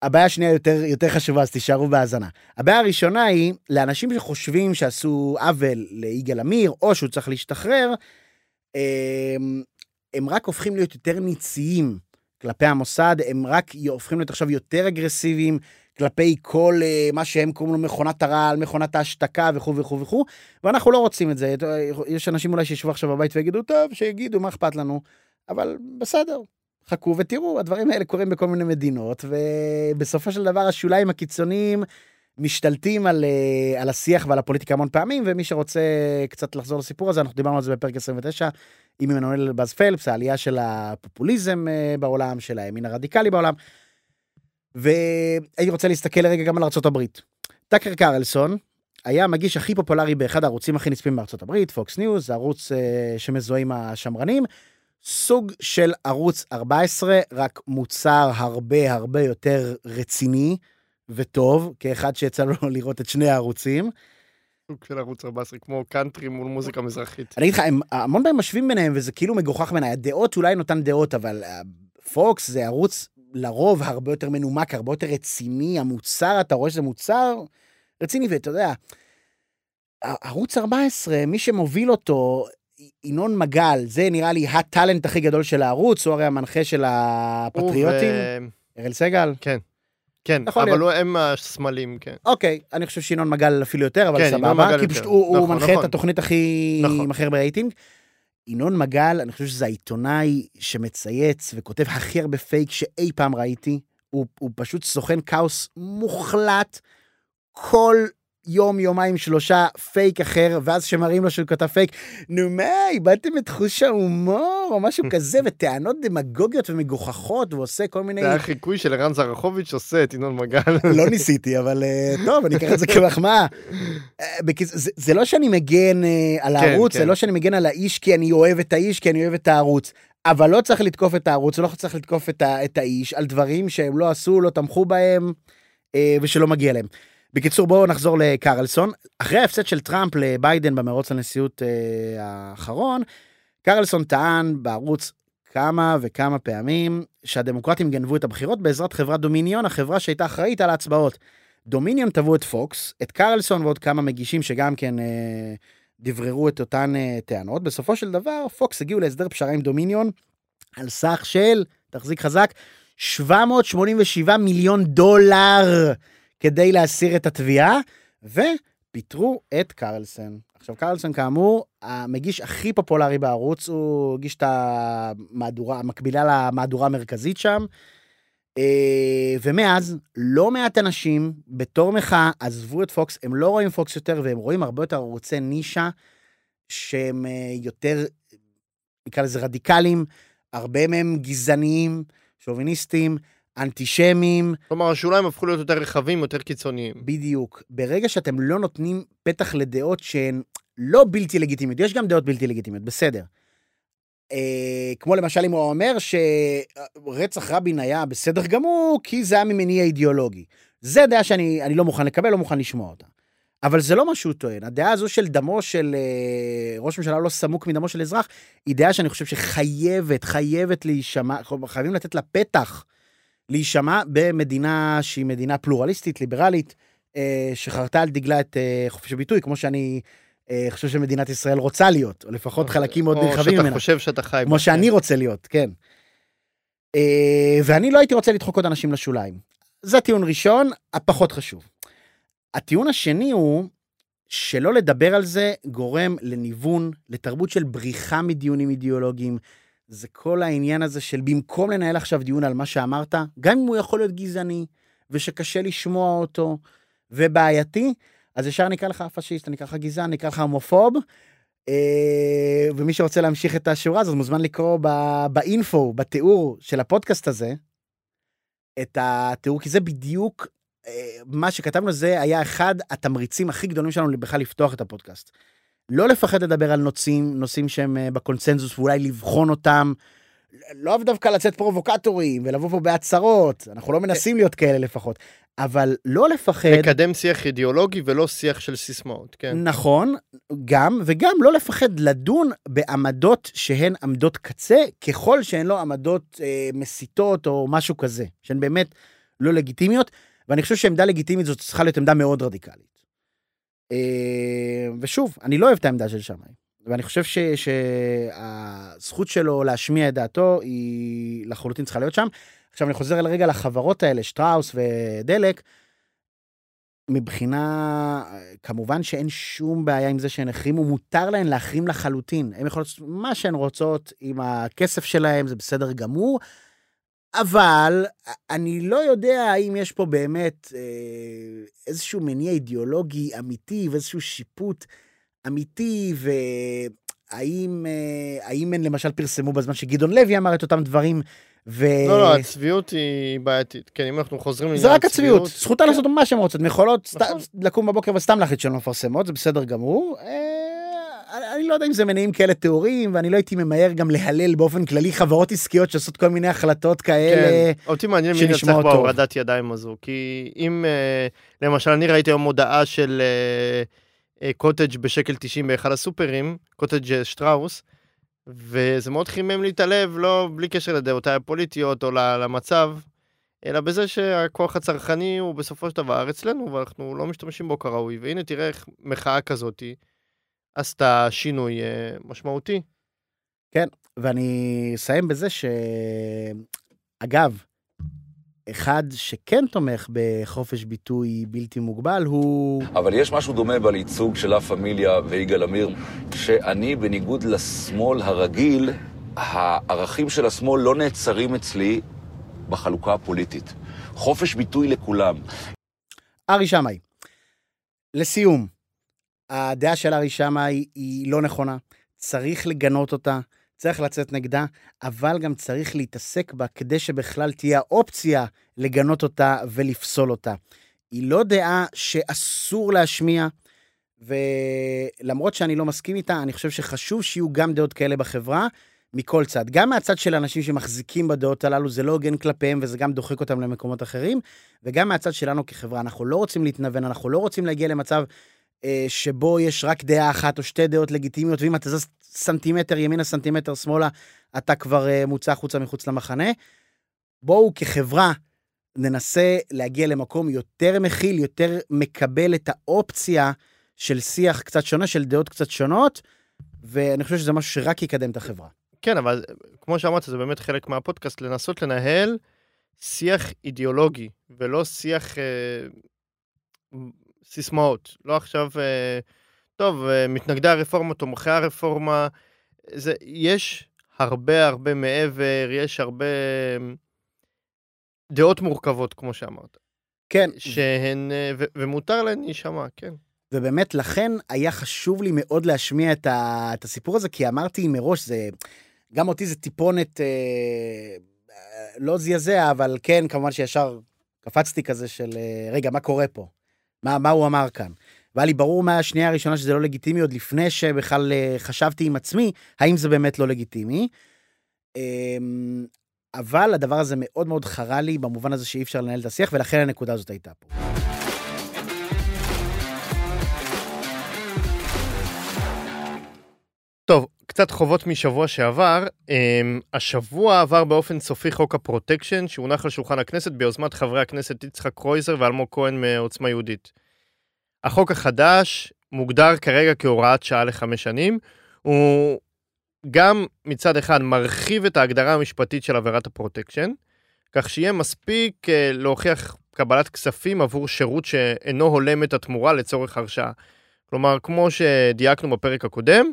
הבעיה השנייה יותר, יותר חשובה, אז תישארו בהאזנה. הבעיה הראשונה היא, לאנשים שחושבים שעשו עוול ליגאל עמיר, או שהוא צריך להשתחרר, הם, הם רק הופכים להיות יותר ניציים כלפי המוסד, הם רק הופכים להיות עכשיו יותר אגרסיביים כלפי כל uh, מה שהם קוראים לו מכונת הרעל, מכונת ההשתקה וכו' וכו' וכו', ואנחנו לא רוצים את זה. יש אנשים אולי שישבו עכשיו בבית ויגידו, טוב, שיגידו, מה אכפת לנו? אבל בסדר, חכו ותראו, הדברים האלה קורים בכל מיני מדינות, ובסופו של דבר השוליים הקיצוניים משתלטים על, אה, על השיח ועל הפוליטיקה המון פעמים, ומי שרוצה קצת לחזור לסיפור הזה, אנחנו דיברנו על זה בפרק 29 עם עמנואל באז פלפס, העלייה של הפופוליזם אה, בעולם, של הימין הרדיקלי בעולם. והייתי רוצה להסתכל לרגע גם על ארה"ב. טאקר קרלסון היה המגיש הכי פופולרי באחד הערוצים הכי נצפים בארצות הברית, פוקס ניוז, ערוץ אה, שמזוהה עם השמרנים. סוג של ערוץ 14, רק מוצר הרבה הרבה יותר רציני וטוב, כאחד שיצא לו לראות את שני הערוצים. סוג של ערוץ 14, כמו קאנטרי מול מוזיקה מזרחית. אני אגיד לך, הם המון פעמים משווים ביניהם, וזה כאילו מגוחך בעיניי. הדעות, אולי נותן דעות, אבל פוקס זה ערוץ לרוב הרבה יותר מנומק, הרבה יותר רציני, המוצר, אתה רואה שזה מוצר רציני, ואתה יודע, ערוץ 14, מי שמוביל אותו, ינון מגל, זה נראה לי הטאלנט הכי גדול של הערוץ, הוא הרי המנחה של הפטריוטים. הוא אראל סגל? ו- כן, יכול אבל להיות. הוא- הם הסמלים, כן. אוקיי, אני חושב שינון מגל אפילו יותר, אבל כן, סבבה, כי. פשוט הוא, הוא נכון, מנחה נכון. את התוכנית הכי נכון. עם הכי הרבה רייטינג. ינון מגל, אני חושב שזה העיתונאי שמצייץ וכותב הכי הרבה פייק שאי פעם ראיתי. הוא, הוא פשוט סוכן כאוס מוחלט. כל יום, יומיים, שלושה, פייק אחר, ואז שמראים לו שהוא כתב פייק, נו מה, איבדתם את חוש ההומור, או משהו כזה, וטענות דמגוגיות ומגוחכות, ועושה כל מיני... זה היה חיקוי של ערן זרחוביץ' עושה את ינון מגל. לא ניסיתי, אבל אה, טוב, אני אקח את זה כמחמאה. אה, זה לא שאני מגן אה, על כן, הערוץ, זה כן. לא שאני מגן על האיש כי אני אוהב את האיש, כי אני אוהב את הערוץ. אבל לא צריך לתקוף את הערוץ, לא צריך לתקוף את ה- את האיש על דברים שהם לא עשו, לא תמכו בהם, אה, ושלא מגיע להם. בקיצור, בואו נחזור לקרלסון. אחרי ההפסד של טראמפ לביידן במרוץ לנשיאות אה, האחרון, קרלסון טען בערוץ כמה וכמה פעמים שהדמוקרטים גנבו את הבחירות בעזרת חברת דומיניון, החברה שהייתה אחראית על ההצבעות. דומיניון תבעו את פוקס, את קרלסון ועוד כמה מגישים שגם כן אה, דבררו את אותן אה, טענות. בסופו של דבר, פוקס הגיעו להסדר פשרה עם דומיניון על סך של, תחזיק חזק, 787 מיליון דולר כדי להסיר את התביעה, ופיטרו את קרלסון. עכשיו, קרלסון, כאמור, המגיש הכי פופולרי בערוץ, הוא הגיש את המהדורה, המקבילה למהדורה המרכזית שם. אה, ומאז, לא מעט אנשים, בתור מחאה, עזבו את פוקס, הם לא רואים פוקס יותר, והם רואים הרבה יותר ערוצי נישה, שהם אה, יותר, נקרא לזה רדיקליים, הרבה מהם גזעניים, שוביניסטים, אנטישמים, כלומר, השוליים הפכו להיות יותר רחבים, יותר קיצוניים. בדיוק. ברגע שאתם לא נותנים פתח לדעות שהן לא בלתי לגיטימיות, יש גם דעות בלתי לגיטימיות, בסדר. אה, כמו למשל אם הוא אומר שרצח רבין היה בסדר גמור, כי זה היה ממניע אידיאולוגי. זה דעה שאני אני לא מוכן לקבל, לא מוכן לשמוע אותה. אבל זה לא מה שהוא טוען. הדעה הזו של דמו של אה, ראש ממשלה לא סמוק מדמו של אזרח, היא דעה שאני חושב שחייבת, חייבת להישמע, חייבים לתת לה פתח להישמע במדינה שהיא מדינה פלורליסטית, ליברלית, אה, שחרתה על דגלה את אה, חופש הביטוי, כמו שאני אה, חושב שמדינת ישראל רוצה להיות, או לפחות חלקים מאוד או נרחבים שאתה ממנה. חושב שאתה חי. כמו בה, שאני כן. רוצה להיות, כן. אה, ואני לא הייתי רוצה לדחוק עוד אנשים לשוליים. זה טיעון ראשון, הפחות חשוב. הטיעון השני הוא שלא לדבר על זה גורם לניוון, לתרבות של בריחה מדיונים אידיאולוגיים. זה כל העניין הזה של במקום לנהל עכשיו דיון על מה שאמרת, גם אם הוא יכול להיות גזעני, ושקשה לשמוע אותו, ובעייתי, אז ישר נקרא לך פשיסט, נקרא לך גזען, נקרא לך הומופוב, אה, ומי שרוצה להמשיך את השורה הזאת מוזמן לקרוא ב- באינפו, בתיאור של הפודקאסט הזה, את התיאור, כי זה בדיוק אה, מה שכתבנו, זה היה אחד התמריצים הכי גדולים שלנו בכלל לפתוח את הפודקאסט. לא לפחד לדבר על נושאים, נושאים שהם אה, בקונצנזוס, ואולי לבחון אותם. לא דווקא לצאת פרובוקטורים ולבוא פה בהצהרות, אנחנו לא מנסים להיות כאלה לפחות, אבל לא לפחד. לקדם שיח אידיאולוגי ולא שיח של סיסמאות, כן. נכון, גם, וגם לא לפחד לדון בעמדות שהן עמדות קצה, ככל שהן לא עמדות אה, מסיתות או משהו כזה, שהן באמת לא לגיטימיות, ואני חושב שעמדה לגיטימית זאת צריכה להיות עמדה מאוד רדיקלית. אה, ושוב, אני לא אוהב את העמדה של שמאי, ואני חושב ש- שהזכות שלו להשמיע את דעתו היא לחלוטין צריכה להיות שם. עכשיו אני חוזר לרגע לחברות האלה, שטראוס ודלק, מבחינה, כמובן שאין שום בעיה עם זה שהן החרימו, מותר להן להחרים לחלוטין. הן יכולות לעשות מה שהן רוצות עם הכסף שלהן, זה בסדר גמור, אבל אני לא יודע האם יש פה באמת אה, איזשהו מניע אידיאולוגי אמיתי ואיזשהו שיפוט אמיתי, והאם אה, האם הן למשל פרסמו בזמן שגדעון לוי אמר את אותם דברים, ו... לא, לא, הצביעות היא בעייתית. כן, אם אנחנו חוזרים זה רק הצביעות, הצביעות, זכותן לעשות מה שהן רוצות, הן יכולות סת- נכון. לקום בבוקר וסתם להחליט שהן לא מפרסמות, זה בסדר גמור. אני- לא יודע אם זה מניעים כאלה טהורים, ואני לא הייתי ממהר גם להלל באופן כללי חברות עסקיות שעושות כל מיני החלטות כאלה. כן, אותי מעניין מי ינצח. בהורדת ידיים הזו, כי אם, אה, למשל, אני ראיתי היום מודעה של אה, אה, קוטג' בשקל 90 באחד הסופרים, קוטג' שטראוס, וזה מאוד חימם לי את הלב, לא בלי קשר לדעותיי הפוליטיות או למצב, אלא בזה שהכוח הצרכני הוא בסופו של דבר אצלנו, ואנחנו לא משתמשים בו כראוי. והנה, תראה איך מחאה כזאתי עשתה שינוי אה, משמעותי. ואני אסיים בזה ש... אגב, אחד שכן תומך בחופש ביטוי בלתי מוגבל הוא... אבל יש משהו דומה בייצוג של לה פמיליה ויגאל עמיר, שאני, בניגוד לשמאל הרגיל, הערכים של השמאל לא נעצרים אצלי בחלוקה הפוליטית. חופש ביטוי לכולם. ארי שמאי. לסיום, הדעה של ארי שמאי היא לא נכונה, צריך לגנות אותה, צריך לצאת נגדה, אבל גם צריך להתעסק בה כדי שבכלל תהיה האופציה לגנות אותה ולפסול אותה. היא לא דעה שאסור להשמיע, ולמרות שאני לא מסכים איתה, אני חושב שחשוב שיהיו גם דעות כאלה בחברה, מכל צד. גם מהצד של אנשים שמחזיקים בדעות הללו, זה לא הוגן כלפיהם וזה גם דוחק אותם למקומות אחרים, וגם מהצד שלנו כחברה. אנחנו לא רוצים להתנוון, אנחנו לא רוצים להגיע למצב שבו יש רק דעה אחת או שתי דעות לגיטימיות, ואם אתה זז סנטימטר ימינה, סנטימטר שמאלה, אתה כבר אה, מוצא החוצה מחוץ למחנה. בואו כחברה ננסה להגיע למקום יותר מכיל, יותר מקבל את האופציה של שיח קצת שונה, של דעות קצת שונות, ואני חושב שזה משהו שרק יקדם את החברה. כן, אבל כמו שאמרת, זה באמת חלק מהפודקאסט, לנסות לנהל שיח אידיאולוגי, ולא שיח אה, סיסמאות. לא עכשיו, אה, טוב, אה, מתנגדי הרפורמה, תומכי הרפורמה, זה, יש הרבה הרבה מעבר, יש הרבה אה, דעות מורכבות, כמו שאמרת. כן, שהן, ו- ומותר להן להישמע, כן. ובאמת, לכן היה חשוב לי מאוד להשמיע את, ה, את הסיפור הזה, כי אמרתי מראש, זה, גם אותי זה טיפונת, אה, לא זעזע, אבל כן, כמובן שישר קפצתי כזה של, אה, רגע, מה קורה פה? מה, מה הוא אמר כאן? והיה לי ברור מהשנייה הראשונה שזה לא לגיטימי, עוד לפני שבכלל אה, חשבתי עם עצמי, האם זה באמת לא לגיטימי. אה, אבל הדבר הזה מאוד מאוד חרה לי במובן הזה שאי אפשר לנהל את השיח, ולכן הנקודה הזאת הייתה פה. קצת חובות משבוע שעבר. אמ, השבוע עבר באופן סופי חוק הפרוטקשן, שהונח על שולחן הכנסת ביוזמת חברי הכנסת יצחק קרויזר ואלמוג כהן מעוצמה יהודית. החוק החדש מוגדר כרגע כהוראת שעה לחמש שנים. הוא גם מצד אחד מרחיב את ההגדרה המשפטית של עבירת הפרוטקשן, כך שיהיה מספיק אה, להוכיח קבלת כספים עבור שירות שאינו הולם את התמורה לצורך הרשעה. כלומר, כמו שדייקנו בפרק הקודם,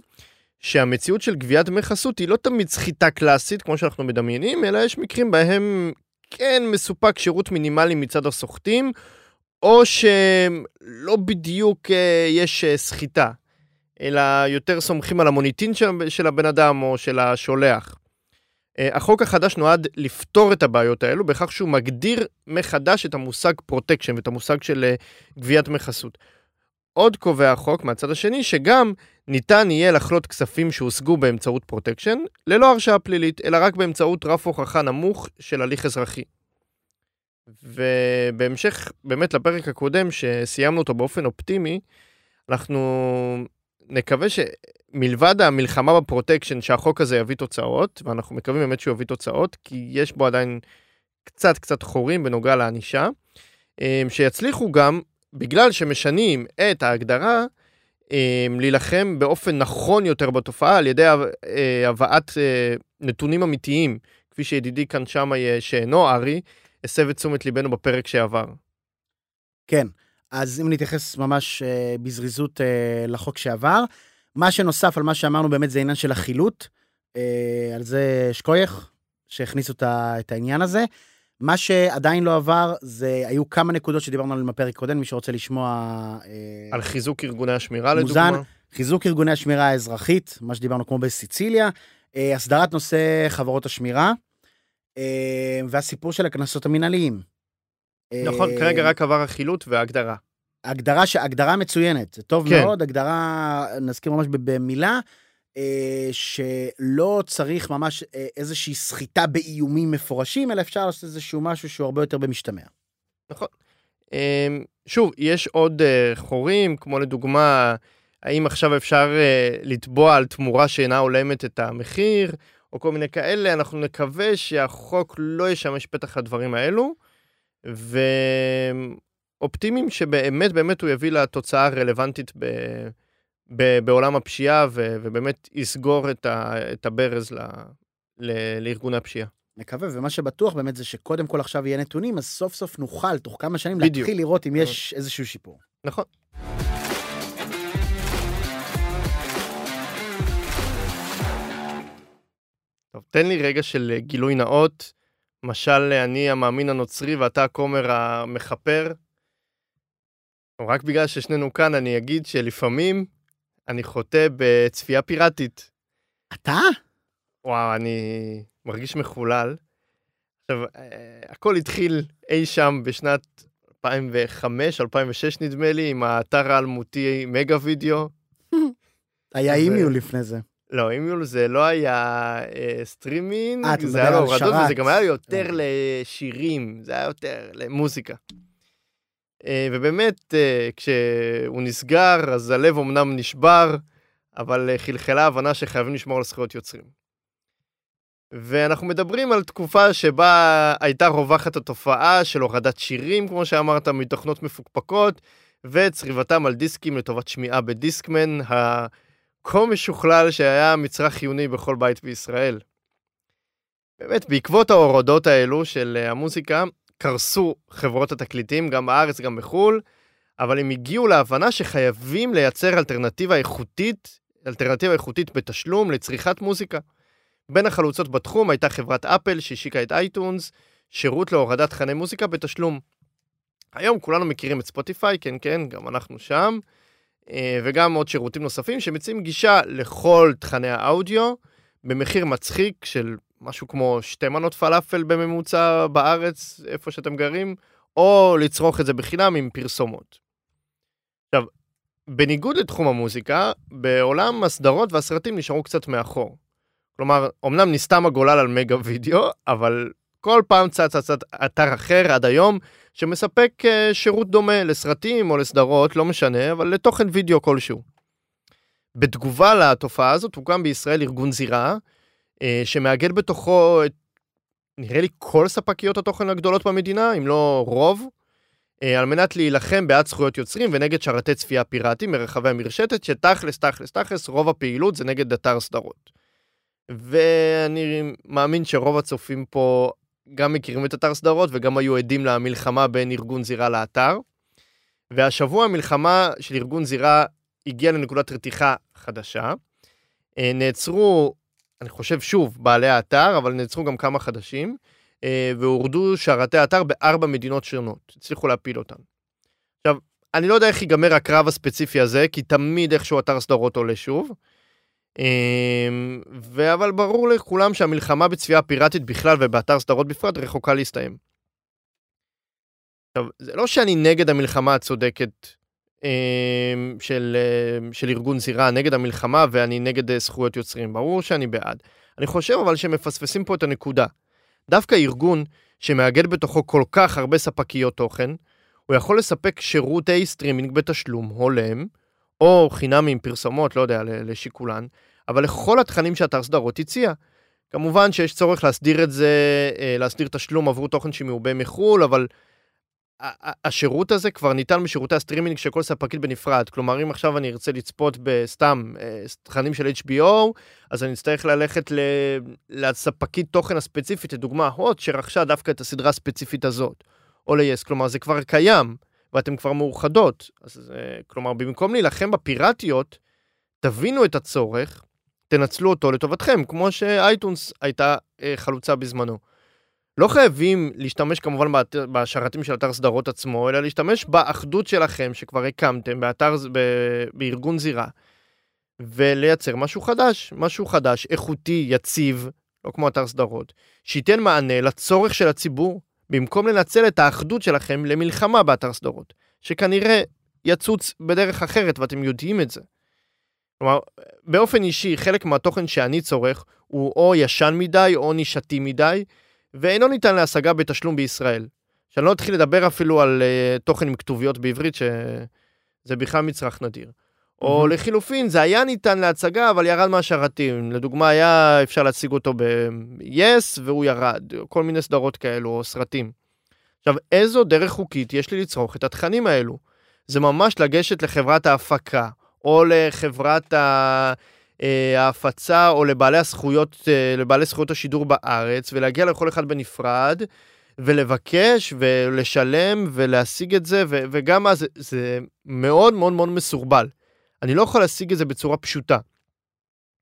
שהמציאות של גביית דמי חסות היא לא תמיד סחיטה קלאסית, כמו שאנחנו מדמיינים, אלא יש מקרים בהם כן מסופק שירות מינימלי מצד הסוחטים, או שלא בדיוק אה, יש אה, סחיטה, אלא יותר סומכים על המוניטין של, הבן אדם או של השולח. אה, החוק החדש נועד לפתור את הבעיות האלו בכך שהוא מגדיר מחדש את המושג פרוטקשן ואת המושג של גביית דמי חסות. עוד קובע החוק מהצד השני שגם ניתן יהיה לחלוט כספים שהושגו באמצעות פרוטקשן ללא הרשעה פלילית, אלא רק באמצעות רף הוכחה נמוך של הליך אזרחי. ובהמשך באמת לפרק הקודם שסיימנו אותו באופן אופטימי, אנחנו נקווה שמלבד המלחמה בפרוטקשן שהחוק הזה יביא תוצאות, ואנחנו מקווים באמת שהוא יביא תוצאות, כי יש בו עדיין קצת קצת חורים בנוגע לענישה, אה, שיצליחו גם, בגלל שמשנים את ההגדרה, להילחם באופן נכון יותר בתופעה על ידי אה, הבאת נתונים אמיתיים, כפי שידידי כאן שמאי שאינו ארי, הסב את תשומת ליבנו בפרק שעבר. כן, אז אם נתייחס ממש אה, בזריזות אה, לחוק שעבר, מה שנוסף על מה שאמרנו באמת זה העניין של החילוט, אה, על זה שקוייך, שהכניסו את העניין הזה. מה שעדיין לא עבר, זה היו כמה נקודות שדיברנו עליהן בפרק קודם, מי שרוצה לשמוע... אה, על חיזוק ארגוני השמירה מוזן. לדוגמה. חיזוק ארגוני השמירה האזרחית, מה שדיברנו כמו בסיציליה, אה, הסדרת נושא חברות השמירה, אה, והסיפור של הקנסות המינהליים. נכון, כרגע רק עבר החילוט וההגדרה. הגדרה. הגדרה מצוינת, זה טוב כן. מאוד, הגדרה, נזכיר ממש במילה, אה, שלא צריך ממש אה, איזושהי סחיטה באיומים מפורשים, אלא אפשר לעשות איזשהו משהו שהוא הרבה יותר במשתמע. נכון. אמ, שוב, יש עוד אה, חורים, כמו לדוגמה האם עכשיו אפשר אה, לתבוע על תמורה שאינה הולמת את המחיר, או כל מיני כאלה, אנחנו נקווה שהחוק לא ישמש פתח לדברים האלו, ואופטימיים שבאמת באמת הוא יביא לתוצאה הרלוונטית ב... בעולם הפשיעה, ו... ובאמת יסגור את, ה... את הברז ל... ל... לארגוני הפשיעה. נקווה, ומה שבטוח באמת זה שקודם כל עכשיו יהיה נתונים, אז סוף סוף נוכל, תוך כמה שנים, בדיוק. להתחיל לראות אם יש איזשהו שיפור. נכון. טוב, תן לי רגע של גילוי נאות. משל אני המאמין הנוצרי ואתה הכומר המכפר. רק בגלל ששנינו כאן, אני אגיד שלפעמים אני חוטא בצפייה פיראטית. אתה? וואו, אני מרגיש מחולל. עכשיו, אה, הכל התחיל אי שם בשנת 2005, 2006 נדמה לי, עם האתר האלמותי מגה וידאו. היה אימיול לפני זה. לא, אימיול זה לא היה אה, סטרימינג, אה, זה היה לו על הורדות, שרת. וזה גם היה יותר. לשירים, זה היה יותר למוזיקה. אה, ובאמת, אה, כשהוא נסגר, אז הלב אמנם נשבר, אבל אה, חלחלה הבנה שחייבים לשמור על זכויות יוצרים. ואנחנו מדברים על תקופה שבה הייתה רווחת התופעה של הורדת שירים, כמו שאמרת, מתוכנות מפוקפקות, וצריבתם על דיסקים לטובת שמיעה בדיסקמן, הכה משוכלל שהיה מצרך חיוני בכל בית בישראל. באמת, בעקבות ההורדות האלו של המוזיקה, קרסו חברות התקליטים, גם בארץ, גם בחו"ל, אבל הם הגיעו להבנה שחייבים לייצר אלטרנטיבה איכותית, אלטרנטיבה איכותית בתשלום לצריכת מוזיקה. בין החלוצות בתחום הייתה חברת אפל שהשיקה את אייטונס, שירות להורדת תכני מוזיקה בתשלום. היום כולנו מכירים את ספוטיפיי, כן כן, גם אנחנו שם, אה, וגם עוד שירותים נוספים שמציעים גישה לכל תכני האודיו במחיר מצחיק של משהו כמו שתי מנות פלאפל בממוצע בארץ, איפה שאתם גרים, או לצרוך את זה בחינם עם פרסומות. עכשיו, בניגוד לתחום המוזיקה, בעולם הסדרות והסרטים נשארו קצת מאחור. כלומר, אמנם נסתם הגולל על מגה וידאו, אבל כל פעם צץ צץ אתר אחר עד היום, שמספק uh, שירות דומה לסרטים או לסדרות, לא משנה, אבל לתוכן וידאו כלשהו. בתגובה לתופעה הזאת הוקם בישראל ארגון זירה, שמאגד בתוכו את, נראה לי, כל ספקיות התוכן הגדולות במדינה, אם לא רוב, uh, על מנת להילחם בעד זכויות יוצרים ונגד שרתי צפייה פיראטיים מרחבי המרשתת, שתכלס, תכלס, תכלס, רוב הפעילות זה נגד אתר סדרות. ואני מאמין שרוב הצופים פה גם מכירים את אתר סדרות וגם היו עדים למלחמה בין ארגון זירה לאתר. והשבוע המלחמה של ארגון זירה הגיעה לנקודת רתיחה חדשה. אה, נעצרו, אני חושב שוב, בעלי האתר, אבל נעצרו גם כמה חדשים, אה, והורדו שרתי האתר בארבע מדינות שונות. הצליחו להפיל אותן. עכשיו, אני לא יודע איך ייגמר הקרב הספציפי הזה, כי תמיד איכשהו אתר סדרות עולה שוב. ו- אבל ברור לכולם שהמלחמה בצפייה פיראטית בכלל ובאתר סדרות בפרט רחוקה להסתיים. עכשיו, זה לא שאני נגד המלחמה הצודקת של, אמ, של ארגון זירה, נגד המלחמה ואני נגד אה, זכויות יוצרים, ברור שאני בעד. אני חושב אבל שמפספסים פה את הנקודה. דווקא ארגון שמאגד בתוכו כל כך הרבה ספקיות תוכן, הוא יכול לספק שירותי סטרימינג בתשלום הולם, או חינם עם פרסומות, לא יודע, לשיקולן, אבל לכל התכנים שאתר סדרות הציע. כמובן שיש צורך להסדיר את זה, אה, להסדיר תשלום עבור תוכן שמעובה מחו"ל, אבל השירות הזה כבר ניתן בשירותי הסטרימינג של כל ספקית בנפרד. כלומר, אם עכשיו אני ארצה לצפות בסתם אה, תכנים של HBO, אז אני אצטרך ללכת לספקית תוכן הספציפית, לדוגמה הוט, שרכשה דווקא את הסדרה הספציפית הזאת, או ל-yes, כלומר זה כבר קיים, ואתן כבר מאוחדות. אז אה, כלומר, במקום להילחם בפיראטיות, תבינו את הצורך, תנצלו אותו לטובתכם, כמו שאייטונס הייתה אה, חלוצה בזמנו. לא חייבים להשתמש כמובן בשרתים של אתר סדרות עצמו, אלא להשתמש באחדות שלכם שכבר הקמתם באתר, ב, בארגון זירה, ולייצר משהו חדש, משהו חדש, איכותי, יציב, לא כמו אתר סדרות, שייתן מענה לצורך של הציבור, במקום לנצל את האחדות שלכם למלחמה באתר סדרות, שכנראה יצוץ בדרך אחרת ואתם יודעים את זה. כלומר, באופן אישי, חלק מהתוכן שאני צורך הוא או ישן מדי או נישתי מדי, ואינו ניתן להשגה בתשלום בישראל. שאני לא אתחיל לדבר אפילו על uh, תוכן עם כתוביות בעברית, שזה בכלל מצרך נדיר. או מהמם. לחילופין, זה היה ניתן להצגה, אבל ירד מהשרתים. לדוגמה, היה אפשר להציג אותו ב-yes, והוא ירד. כל מיני סדרות כאלו, או סרטים. עכשיו, איזו דרך חוקית יש לי לצרוך את התכנים האלו? זה ממש לגשת לחברת ההפקה, או לחברת ה... אה, ההפצה, או לבעלי הזכויות, אה, לבעלי זכויות השידור בארץ, ולהגיע לכל אחד בנפרד, ולבקש, ולשלם, ולהשיג את זה, ו- וגם אז זה, זה מאוד מאוד מאוד מסורבל. אני לא יכול להשיג את זה בצורה פשוטה.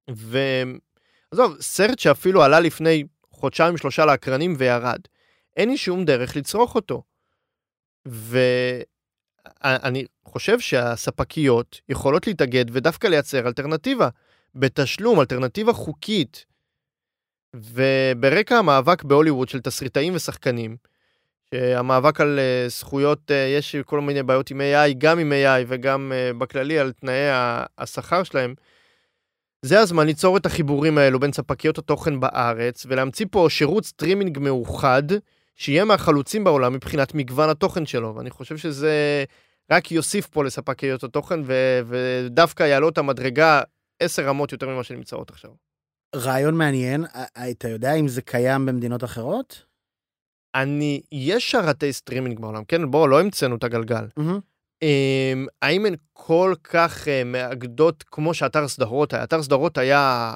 ועזוב, סרט שאפילו עלה לפני חודשיים שלושה לאקרנים וירד. אין לי שום דרך לצרוך אותו. ואני חושב שהספקיות יכולות להתאגד ודווקא לייצר אלטרנטיבה בתשלום, אלטרנטיבה חוקית. וברקע המאבק בהוליווד של תסריטאים ושחקנים, שהמאבק על אה, זכויות, אה, יש כל מיני בעיות עם AI, גם עם AI וגם אה, בכללי על תנאי השכר שלהם, זה הזמן ליצור את החיבורים האלו בין ספקיות התוכן בארץ, ולהמציא פה שירות סטרימינג מאוחד, שיהיה מהחלוצים בעולם מבחינת מגוון התוכן שלו, ואני חושב שזה רק יוסיף פה לספקיות התוכן, ו- ודווקא יעלו את המדרגה עשר רמות יותר ממה שנמצאות עכשיו. רעיון מעניין, אתה יודע אם זה קיים במדינות אחרות? אני, יש שרתי סטרימינג בעולם, כן? בואו, לא המצאנו את הגלגל. אמ, האם הן כל כך אה, מאגדות כמו שאתר סדרות היה? אתר סדרות היה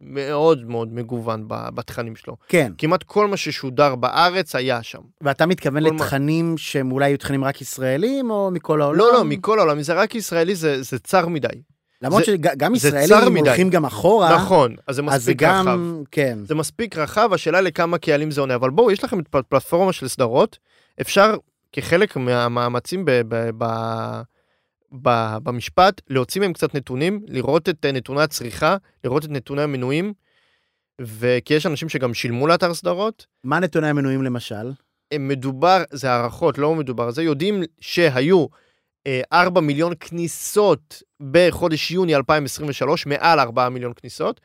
מאוד מאוד מגוון בתכנים שלו. כן, כמעט כל מה ששודר בארץ היה שם. ואתה מתכוון כל מה- לתכנים שהם אולי יהיו תכנים רק ישראלים, או מכל העולם? לא, לא, מכל העולם, זה רק ישראלי זה, זה צר מדי. למרות שגם ישראלים. הולכים גם אחורה, נכון, אז זה אז זה מספיק רחב. גם, כן. זה מספיק רחב, השאלה לכמה קהלים זה עונה. אבל בואו, יש לכם את פל- פלטפורמה של סדרות, אפשר כחלק מהמאמצים ב- ב- ב- ב- במשפט, להוציא מהם קצת נתונים, לראות את אה, נתוני הצריכה, לראות את נתוני המנויים, וכי יש אנשים שגם שילמו לאתר סדרות. מה נתוני המנויים למשל? אה, מדובר, זה הערכות, לא מדובר, זה יודעים שהיו 4 מיליון כניסות בחודש יוני 2023, מעל 4 מיליון כניסות.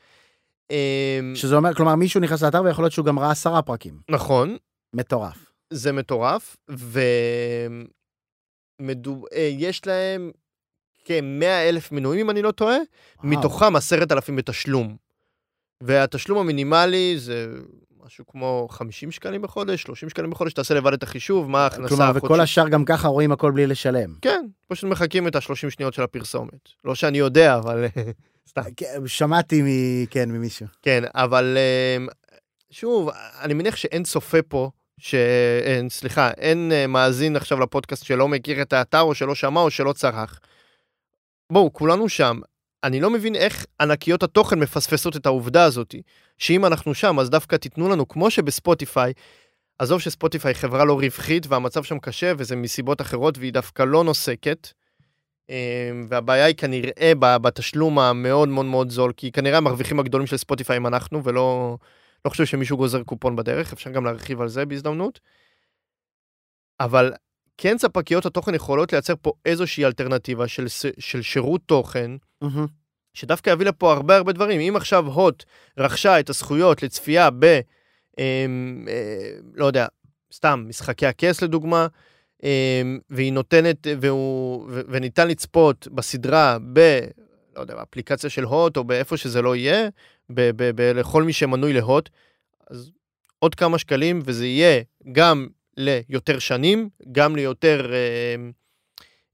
אה, שזה אומר, כלומר, מישהו נכנס לאתר ויכול להיות שהוא גם ראה עשרה פרקים. נכון, מטורף. זה מטורף, ויש להם כ-100 אלף מנויים, אם אני לא טועה, וואו. מתוכם 10,000 בתשלום. והתשלום המינימלי זה משהו כמו 50 שקלים בחודש, 30 שקלים בחודש, תעשה לבד את החישוב, מה ההכנסה כלומר, החודשית. וכל השאר גם ככה רואים הכל בלי לשלם. כן, פשוט מחכים את ה-30 שניות של הפרסומת. לא שאני יודע, אבל סתם. כן, שמעתי מ... כן, ממישהו. כן, אבל אמ, שוב, אני מניח שאין צופה פה, שאין, סליחה, אין אה, מאזין עכשיו לפודקאסט שלא מכיר את האתר, או שלא שמע, או שלא צרך. בואו, כולנו שם. אני לא מבין איך ענקיות התוכן מפספסות את העובדה הזאת, שאם אנחנו שם, אז דווקא תיתנו לנו, כמו שבספוטיפיי, עזוב שספוטיפיי חברה לא רווחית, והמצב שם קשה, וזה מסיבות אחרות, והיא דווקא לא נוסקת. אמ, והבעיה היא כנראה בתשלום המאוד מאוד מאוד זול, כי כנראה המרוויחים הגדולים של ספוטיפיי הם אנחנו, ולא לא חושב שמישהו גוזר קופון בדרך, אפשר גם להרחיב על זה בהזדמנות. אבל כן ספקיות התוכן יכולות לייצר פה איזושהי אלטרנטיבה של, של שירות תוכן, מהמם. שדווקא יביא לפה הרבה הרבה דברים. אם עכשיו הוט רכשה את הזכויות לצפייה ב... אמ, אה, לא יודע, סתם, משחקי הכס לדוגמה, אמ, והיא נותנת, והוא, ו- וניתן לצפות בסדרה ב... לא יודע, באפליקציה של הוט, או באיפה שזה לא יהיה, ב- ב- ב- לכל מי שמנוי להוט, אז עוד כמה שקלים, וזה יהיה גם ליותר שנים, גם ליותר, אה, אה,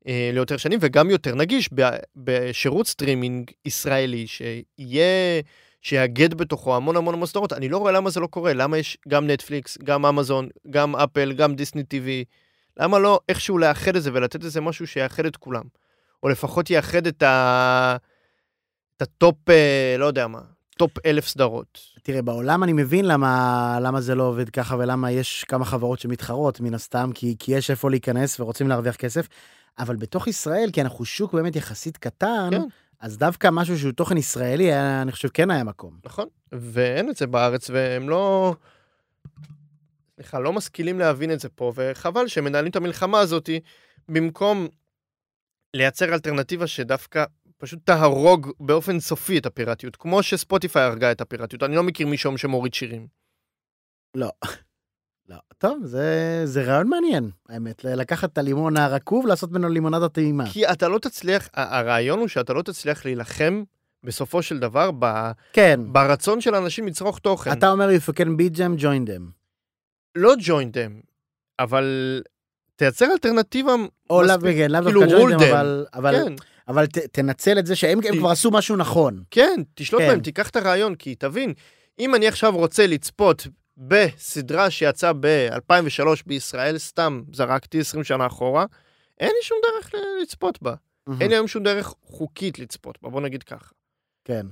ליותר שנים, וגם יותר נגיש בשירות סטרימינג ישראלי, שיהיה, שיאגד בתוכו המון המון המון סדרות. אני לא רואה למה זה לא קורה, למה יש גם נטפליקס, גם אמזון, גם אפל, גם דיסני טיווי, למה לא איכשהו לאחד את זה ולתת לזה משהו שיאחד את כולם? או לפחות יאחד את, ה... את הטופ, אה, לא יודע מה, טופ אלף סדרות. תראה, בעולם אני מבין למה, למה זה לא עובד ככה ולמה יש כמה חברות שמתחרות, מן הסתם, כי, כי יש איפה להיכנס ורוצים להרוויח כסף, אבל בתוך ישראל, כי אנחנו שוק באמת יחסית קטן, כן. אז דווקא משהו שהוא תוכן ישראלי, היה, אני חושב כן היה מקום. נכון, ואין את זה בארץ, והם לא... סליחה, לא משכילים להבין את זה פה, וחבל שהם מנהלים את המלחמה הזאת במקום לייצר אלטרנטיבה שדווקא פשוט תהרוג באופן סופי את הפיראטיות, כמו שספוטיפיי הרגה את הפיראטיות. אני לא מכיר מישהו שמוריד שירים. לא. לא, טוב, זה, זה רעיון מעניין, האמת, לקחת את הלימון הרקוב, לעשות ממנו לימונדה טעימה. כי אתה לא תצליח, הרעיון הוא שאתה לא תצליח להילחם בסופו של דבר ב, כן, ברצון של אנשים לצרוך תוכן. אתה אומר, if you can beat them, join them. לא join them, אבל תייצר אלטרנטיבה או לאו כן, לאו כאילו דווקא join them. אבל, אבל, כן, אבל ת, תנצל את זה שהם הם כי- כבר עשו משהו נכון. כן, תשלוט כן. בהם, תיקח את הרעיון, כי תבין, אם אני עכשיו רוצה לצפות בסדרה שיצאה ב-2003 בישראל, סתם זרקתי 20 שנה אחורה, אין לי שום דרך לצפות בה. אין לי היום שום דרך חוקית לצפות בה, בוא נגיד ככה. כן.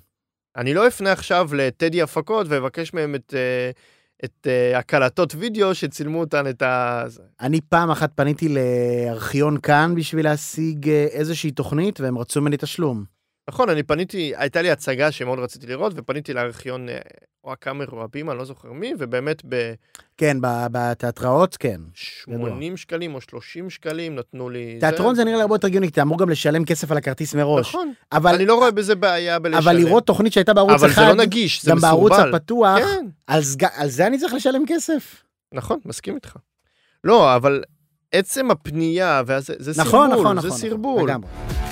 אני לא אפנה עכשיו לטדי הפקות ואבקש מהם את, אה, את אה, הקלטות וידאו שצילמו אותן את ה... אני פעם אחת פניתי לארכיון כאן בשביל להשיג אה, איזושהי תוכנית, והם רצו ממני תשלום. נכון, אני פניתי, הייתה לי הצגה שמאוד רציתי לראות, ופניתי לארכיון אה, או הקאמר או הבימה, לא זוכר מי, ובאמת כן, ב- בתיאטראות, כן. ב-80 שקלים או 30 שקלים נתנו לי... תיאטרון זה נראה לי הרבה יותר הגיוני, כי אתה אמור גם לשלם כסף על הכרטיס מראש. נכון, אבל, אני לא רואה בזה בעיה בלשלם. אבל לראות תוכנית שהייתה בערוץ אבל אחד, זה לא נגיש, זה גם בערוץ מסורבל. הפתוח, כן, על. על זה אני צריך לשלם כסף. נכון, מסכים איתך. לא, אבל עצם הפנייה, וזה, זה נכון, סרבול, נכון, זה נכון. סרבול. נכון, לגמרי.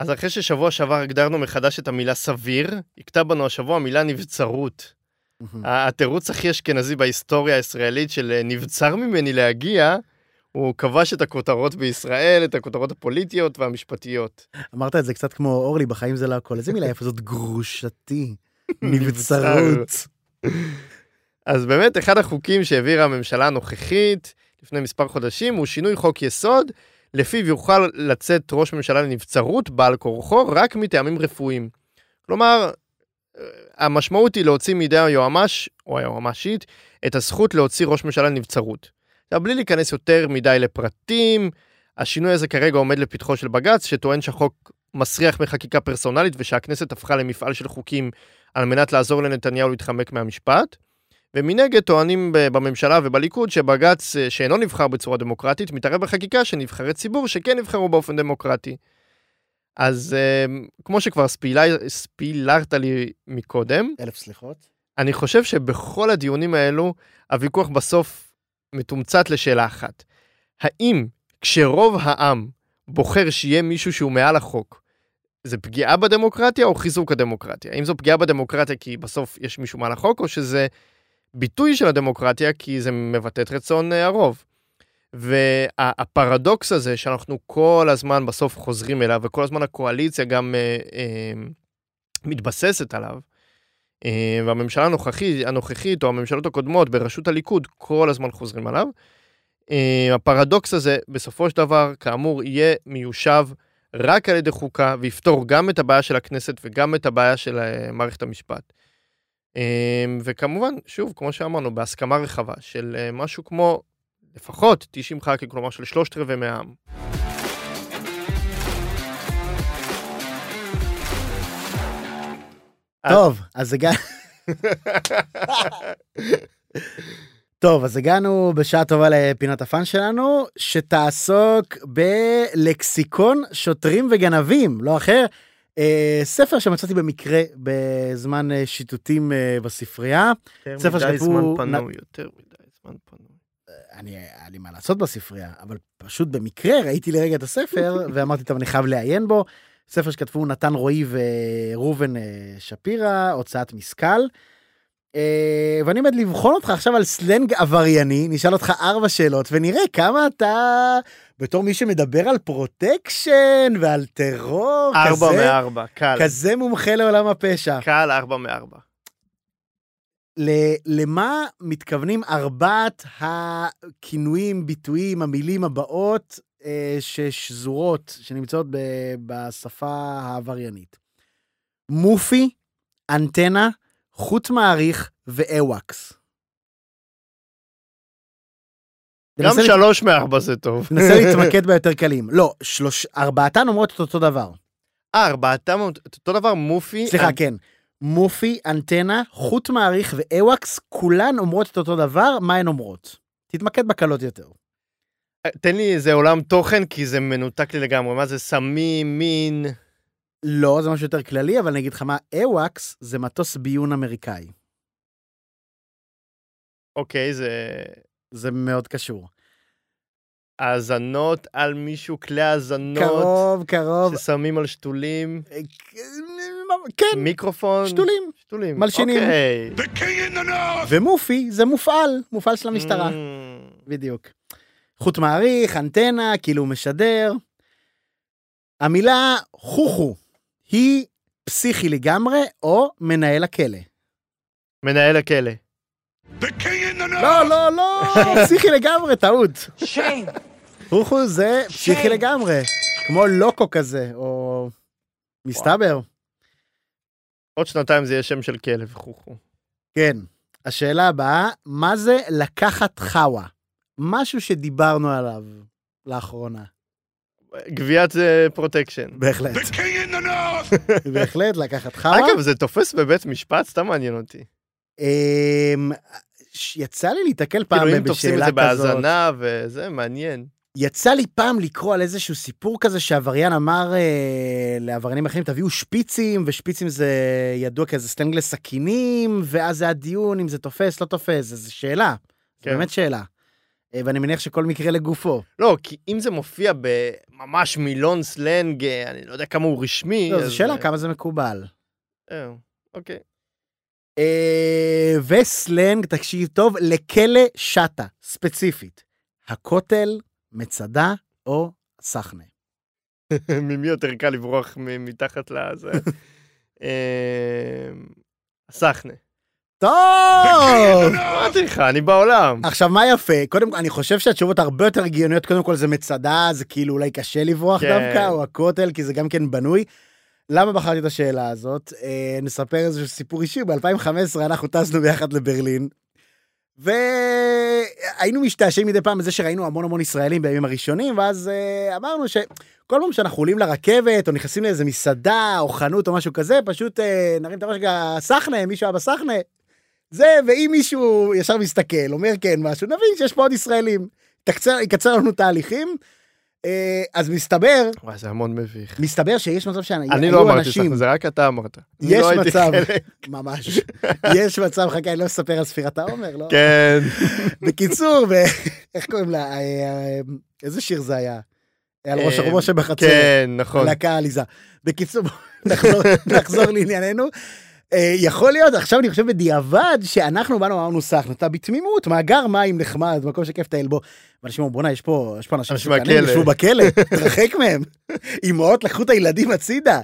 אז אחרי ששבוע שעבר הגדרנו מחדש את המילה סביר, הכתה בנו השבוע המילה נבצרות. התירוץ הכי אשכנזי בהיסטוריה הישראלית של אה, נבצר ממני להגיע, הוא כבש את הכותרות בישראל, את הכותרות הפוליטיות והמשפטיות. אמרת את זה קצת כמו אורלי, בחיים זה לא הכל. איזה מילה יפה זאת גרושתי. נבצרות. אז באמת, אחד החוקים שהעבירה הממשלה הנוכחית לפני מספר חודשים הוא שינוי חוק יסוד, לפיו יוכל לצאת ראש ממשלה לנבצרות בעל כורחו רק מטעמים רפואיים. כלומר, אה, המשמעות היא להוציא מידי היועמ"ש, או היועמ"שית, את הזכות להוציא ראש ממשלה לנבצרות. עכשיו, בלי להיכנס יותר מדי לפרטים, השינוי הזה כרגע עומד לפתחו של בג"ץ, שטוען שהחוק מסריח מחקיקה פרסונלית ושהכנסת הפכה למפעל של חוקים על מנת לעזור לנתניהו להתחמק מהמשפט. ומנגד טוענים בממשלה ובליכוד שבג"ץ אה, שאינו נבחר בצורה דמוקרטית מתערב בחקיקה של נבחרי ציבור שכן נבחרו באופן דמוקרטי. אז אה, כמו שכבר ספילה, ספילרת לי מקודם, אלף סליחות. אני חושב שבכל הדיונים האלו הוויכוח בסוף מתומצת לשאלה אחת. האם כשרוב העם בוחר שיהיה מישהו שהוא מעל החוק, זה פגיעה בדמוקרטיה או חיזוק הדמוקרטיה? האם זו פגיעה בדמוקרטיה כי בסוף יש מישהו מעל החוק, או שזה ביטוי של הדמוקרטיה כי זה מבטא את רצון אה, הרוב? והפרדוקס הזה שאנחנו כל הזמן בסוף חוזרים אליו, וכל הזמן הקואליציה גם אה, אה, מתבססת עליו, אה, והממשלה הנוכחית, הנוכחית או הממשלות הקודמות בראשות הליכוד כל הזמן חוזרים עליו. אה, הפרדוקס הזה בסופו של דבר כאמור יהיה מיושב רק על ידי חוקה ויפתור גם את הבעיה של הכנסת וגם את הבעיה של אה, מערכת המשפט. אה, וכמובן, שוב, כמו שאמרנו, בהסכמה רחבה של אה, משהו כמו לפחות 90 ח"כים, כלומר של שלושת רבעי מהעם. טוב, אז הגענו... טוב, אז הגענו בשעה טובה לפינת הפאן שלנו, שתעסוק בלקסיקון שוטרים וגנבים, לא אחר. אה, ספר שמצאתי במקרה בזמן אה, שיטוטים אה, בספרייה. ספר יותר מדי זמן פנוי, יותר מדי זמן פנוי. אני, היה לי מה לעשות בספרייה, אבל פשוט במקרה ראיתי לרגע את הספר, ואמרתי, טוב, אני חייב לעיין בו. ספר שכתבו נתן רועי וראובן שפירא, הוצאת משכל. ואני עומד לבחון אותך עכשיו על סלנג עברייני, נשאל אותך ארבע שאלות, ונראה כמה אתה, בתור מי שמדבר על פרוטקשן ועל טרור, ארבע כזה, מארבע, קל. כזה מומחה לעולם הפשע. קל ארבע מארבע. למה מתכוונים ארבעת הכינויים, ביטויים, המילים הבאות אה, ששזורות, שנמצאות ב- בשפה העבריינית? מופי, אנטנה, חוט מעריך ואוואקס. גם שלוש מארבע זה טוב. תנסה להתמקד ביותר קלים. לא, שלוש, ארבעתן אומרות את אותו דבר. אה, ארבעתם אותו דבר מופי. סליחה, כן. מופי, אנטנה, חוט מעריך ואוואקס, כולן אומרות את אותו דבר, מה הן אומרות? תתמקד בקלות יותר. תן לי איזה עולם תוכן, כי זה מנותק לי לגמרי. מה זה סמים, מין... לא, זה משהו יותר כללי, אבל אני אגיד לך מה, אוואקס זה מטוס ביון אמריקאי. אוקיי, זה זה מאוד קשור. האזנות על מישהו, כלי האזנות קרוב, קרוב. ששמים על שתולים, אה, כן, מיקרופון. שתולים. שתולים. מלשינים. אוקיי. ומופי זה מופעל, מופעל של המשטרה. Mm, בדיוק. חוט מעריך, אנטנה, כאילו משדר. המילה חוכו היא פסיכי לגמרי או מנהל הכלא. מנהל הכלא. לא, לא, לא, פסיכי לגמרי, טעות. חוכו זה פסיכי לגמרי. כמו לוקו כזה, או... מסתבר. עוד שנתיים זה יהיה שם של כלב, חוכו. כן. השאלה הבאה, מה זה לקחת חאווה? משהו שדיברנו עליו לאחרונה. גביית אה, פרוטקשן. בהחלט. בהחלט, לקחת חאווה. אגב, זה תופס בבית משפט? סתם מעניין אותי. אמ, יצא לי להתקל פעם כאילו, בשאלה אם תופסים את זה כזאת. בהאזנה וזה, מעניין. יצא לי פעם לקרוא על איזשהו סיפור כזה שעבריין אמר אה, לעבריינים אחרים, תביאו שפיצים, ושפיצים זה ידוע כאיזה סלנג לסכינים, ואז זה היה דיון אם זה תופס, לא תופס, זה, זה שאלה. זה כן. באמת שאלה. אה, ואני מניח שכל מקרה לגופו. לא, כי אם זה מופיע בממש מילון סלנג, אה, אני לא יודע כמה הוא רשמי. לא, אז, זו שאלה אה, כמה זה מקובל. אה, אוקיי. אה, וסלנג, תקשיב טוב, לכלא שטה, ספציפית. הכותל, מצדה או סחנה. ממי יותר קל לברוח מתחת לזה? אה, הסחנה. טוב! אמרתי לך, אני בעולם. עכשיו, מה יפה? קודם כל, אני חושב שהתשובות הרבה יותר הגיוניות. קודם כל, זה מצדה, זה כאילו אולי קשה לברוח כן. דווקא, או הכותל, כי זה גם כן בנוי. למה בחרתי את השאלה הזאת? אה, נספר איזשהו סיפור אישי. ב-2015 אנחנו טסנו ביחד לברלין, והיינו משתעשעים מדי פעם בזה שראינו המון המון ישראלים בימים הראשונים, ואז אה, אמרנו שכל פעם שאנחנו עולים לרכבת, או נכנסים לאיזה מסעדה, או חנות, או משהו כזה, פשוט אה, נרים את הראש רגע, סחנה, מישהו היה בסחנה. זה, ואם מישהו ישר מסתכל, אומר כן משהו, נבין שיש פה עוד ישראלים. תקצר, יקצר לנו תהליכים. אה, אז מסתבר, וואי, זה המון מביך. מסתבר שיש מצב שהיו אני לא אמרתי אנשים, סחנה, זה רק אתה אמרת. יש לא מצב. ממש, יש מצב, חכה, אני לא אספר על ספירת העומר, לא? כן. בקיצור, איך קוראים לה? אה, אה, איזה שיר זה היה? על ראש אה, ראש בחצר. כן, נכון. להקה עליזה. בקיצור, נחזור לענייננו. אה, יכול להיות, עכשיו אני חושב בדיעבד, שאנחנו באנו אמרנו סחנו, אתה בתמימות, מאגר מים נחמד, מקום שכיף לטייל בו. ואנשים אמרו, בואנה, יש פה יש פה אנשים מהכלא." ישבו בכלא, תרחק מהם. אמהות לקחו את הילדים הצידה,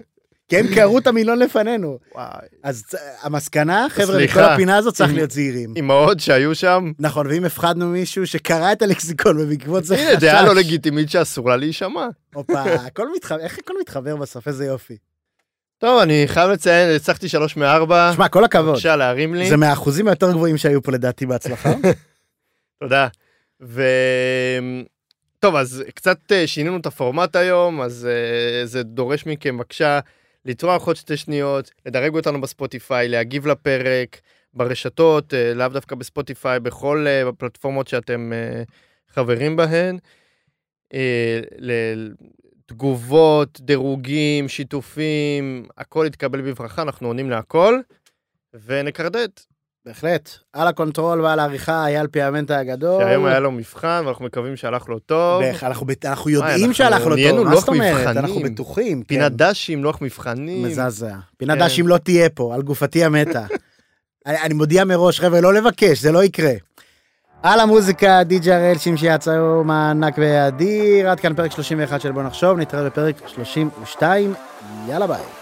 כי הם קראו את המילון לפנינו. וואי. אז המסקנה, חבר'ה, בכל הפינה הזאת צריך להיות זהירים. אמהות שהיו שם, נכון, ואם הפחדנו מישהו שקרא את הלקסיקון ובעקבות זה חשש... הנה, דעה לא לגיטימית שאסור לה להישמע. הופה, הכל מתחבר, איך הכל מתחבר בסוף, איזה יופי. טוב, אני חייב לציין, הצלחתי שלוש מארבע. שמע, כל הכבוד. בבקשה להרים לי. זה מהאחוזים היותר גבוהים שהיו פה לדעתי בהצלחה. תודה. ו... טוב, אז קצת אה, שינינו את הפורמט היום, אז אה, זה דורש מכם בבקשה לטרוח עוד שתי שניות, לדרג אותנו בספוטיפיי, להגיב לפרק, ברשתות, אה, לאו דווקא בספוטיפיי, בכל הפלטפורמות שאתם חברים בהן. תגובות, דירוגים, שיתופים, הכל יתקבל בברכה, אנחנו עונים להכל, ונקרדט. בהחלט. על הקונטרול ועל העריכה, אייל פיאמנטה הגדול. שהיום היה לו מבחן, ואנחנו מקווים שהלך לו טוב. בהח- אנחנו אנחנו יודעים שהלך לו טוב, מה זאת אומרת? אנחנו בטוחים. פינת כן. ד"שים, לוח מבחנים. מזעזע. פינת כן. דשים לא תהיה פה, על גופתי המתה. אני אני מודיע מראש, חבר'ה, לא לבקש, זה לא יקרה. על המוזיקה, די.ג'י הראל, שמשי יצאו מענק ואדיר. עד כאן פרק 31 של בוא נחשוב, נתראה בפרק 32. יאללה ביי.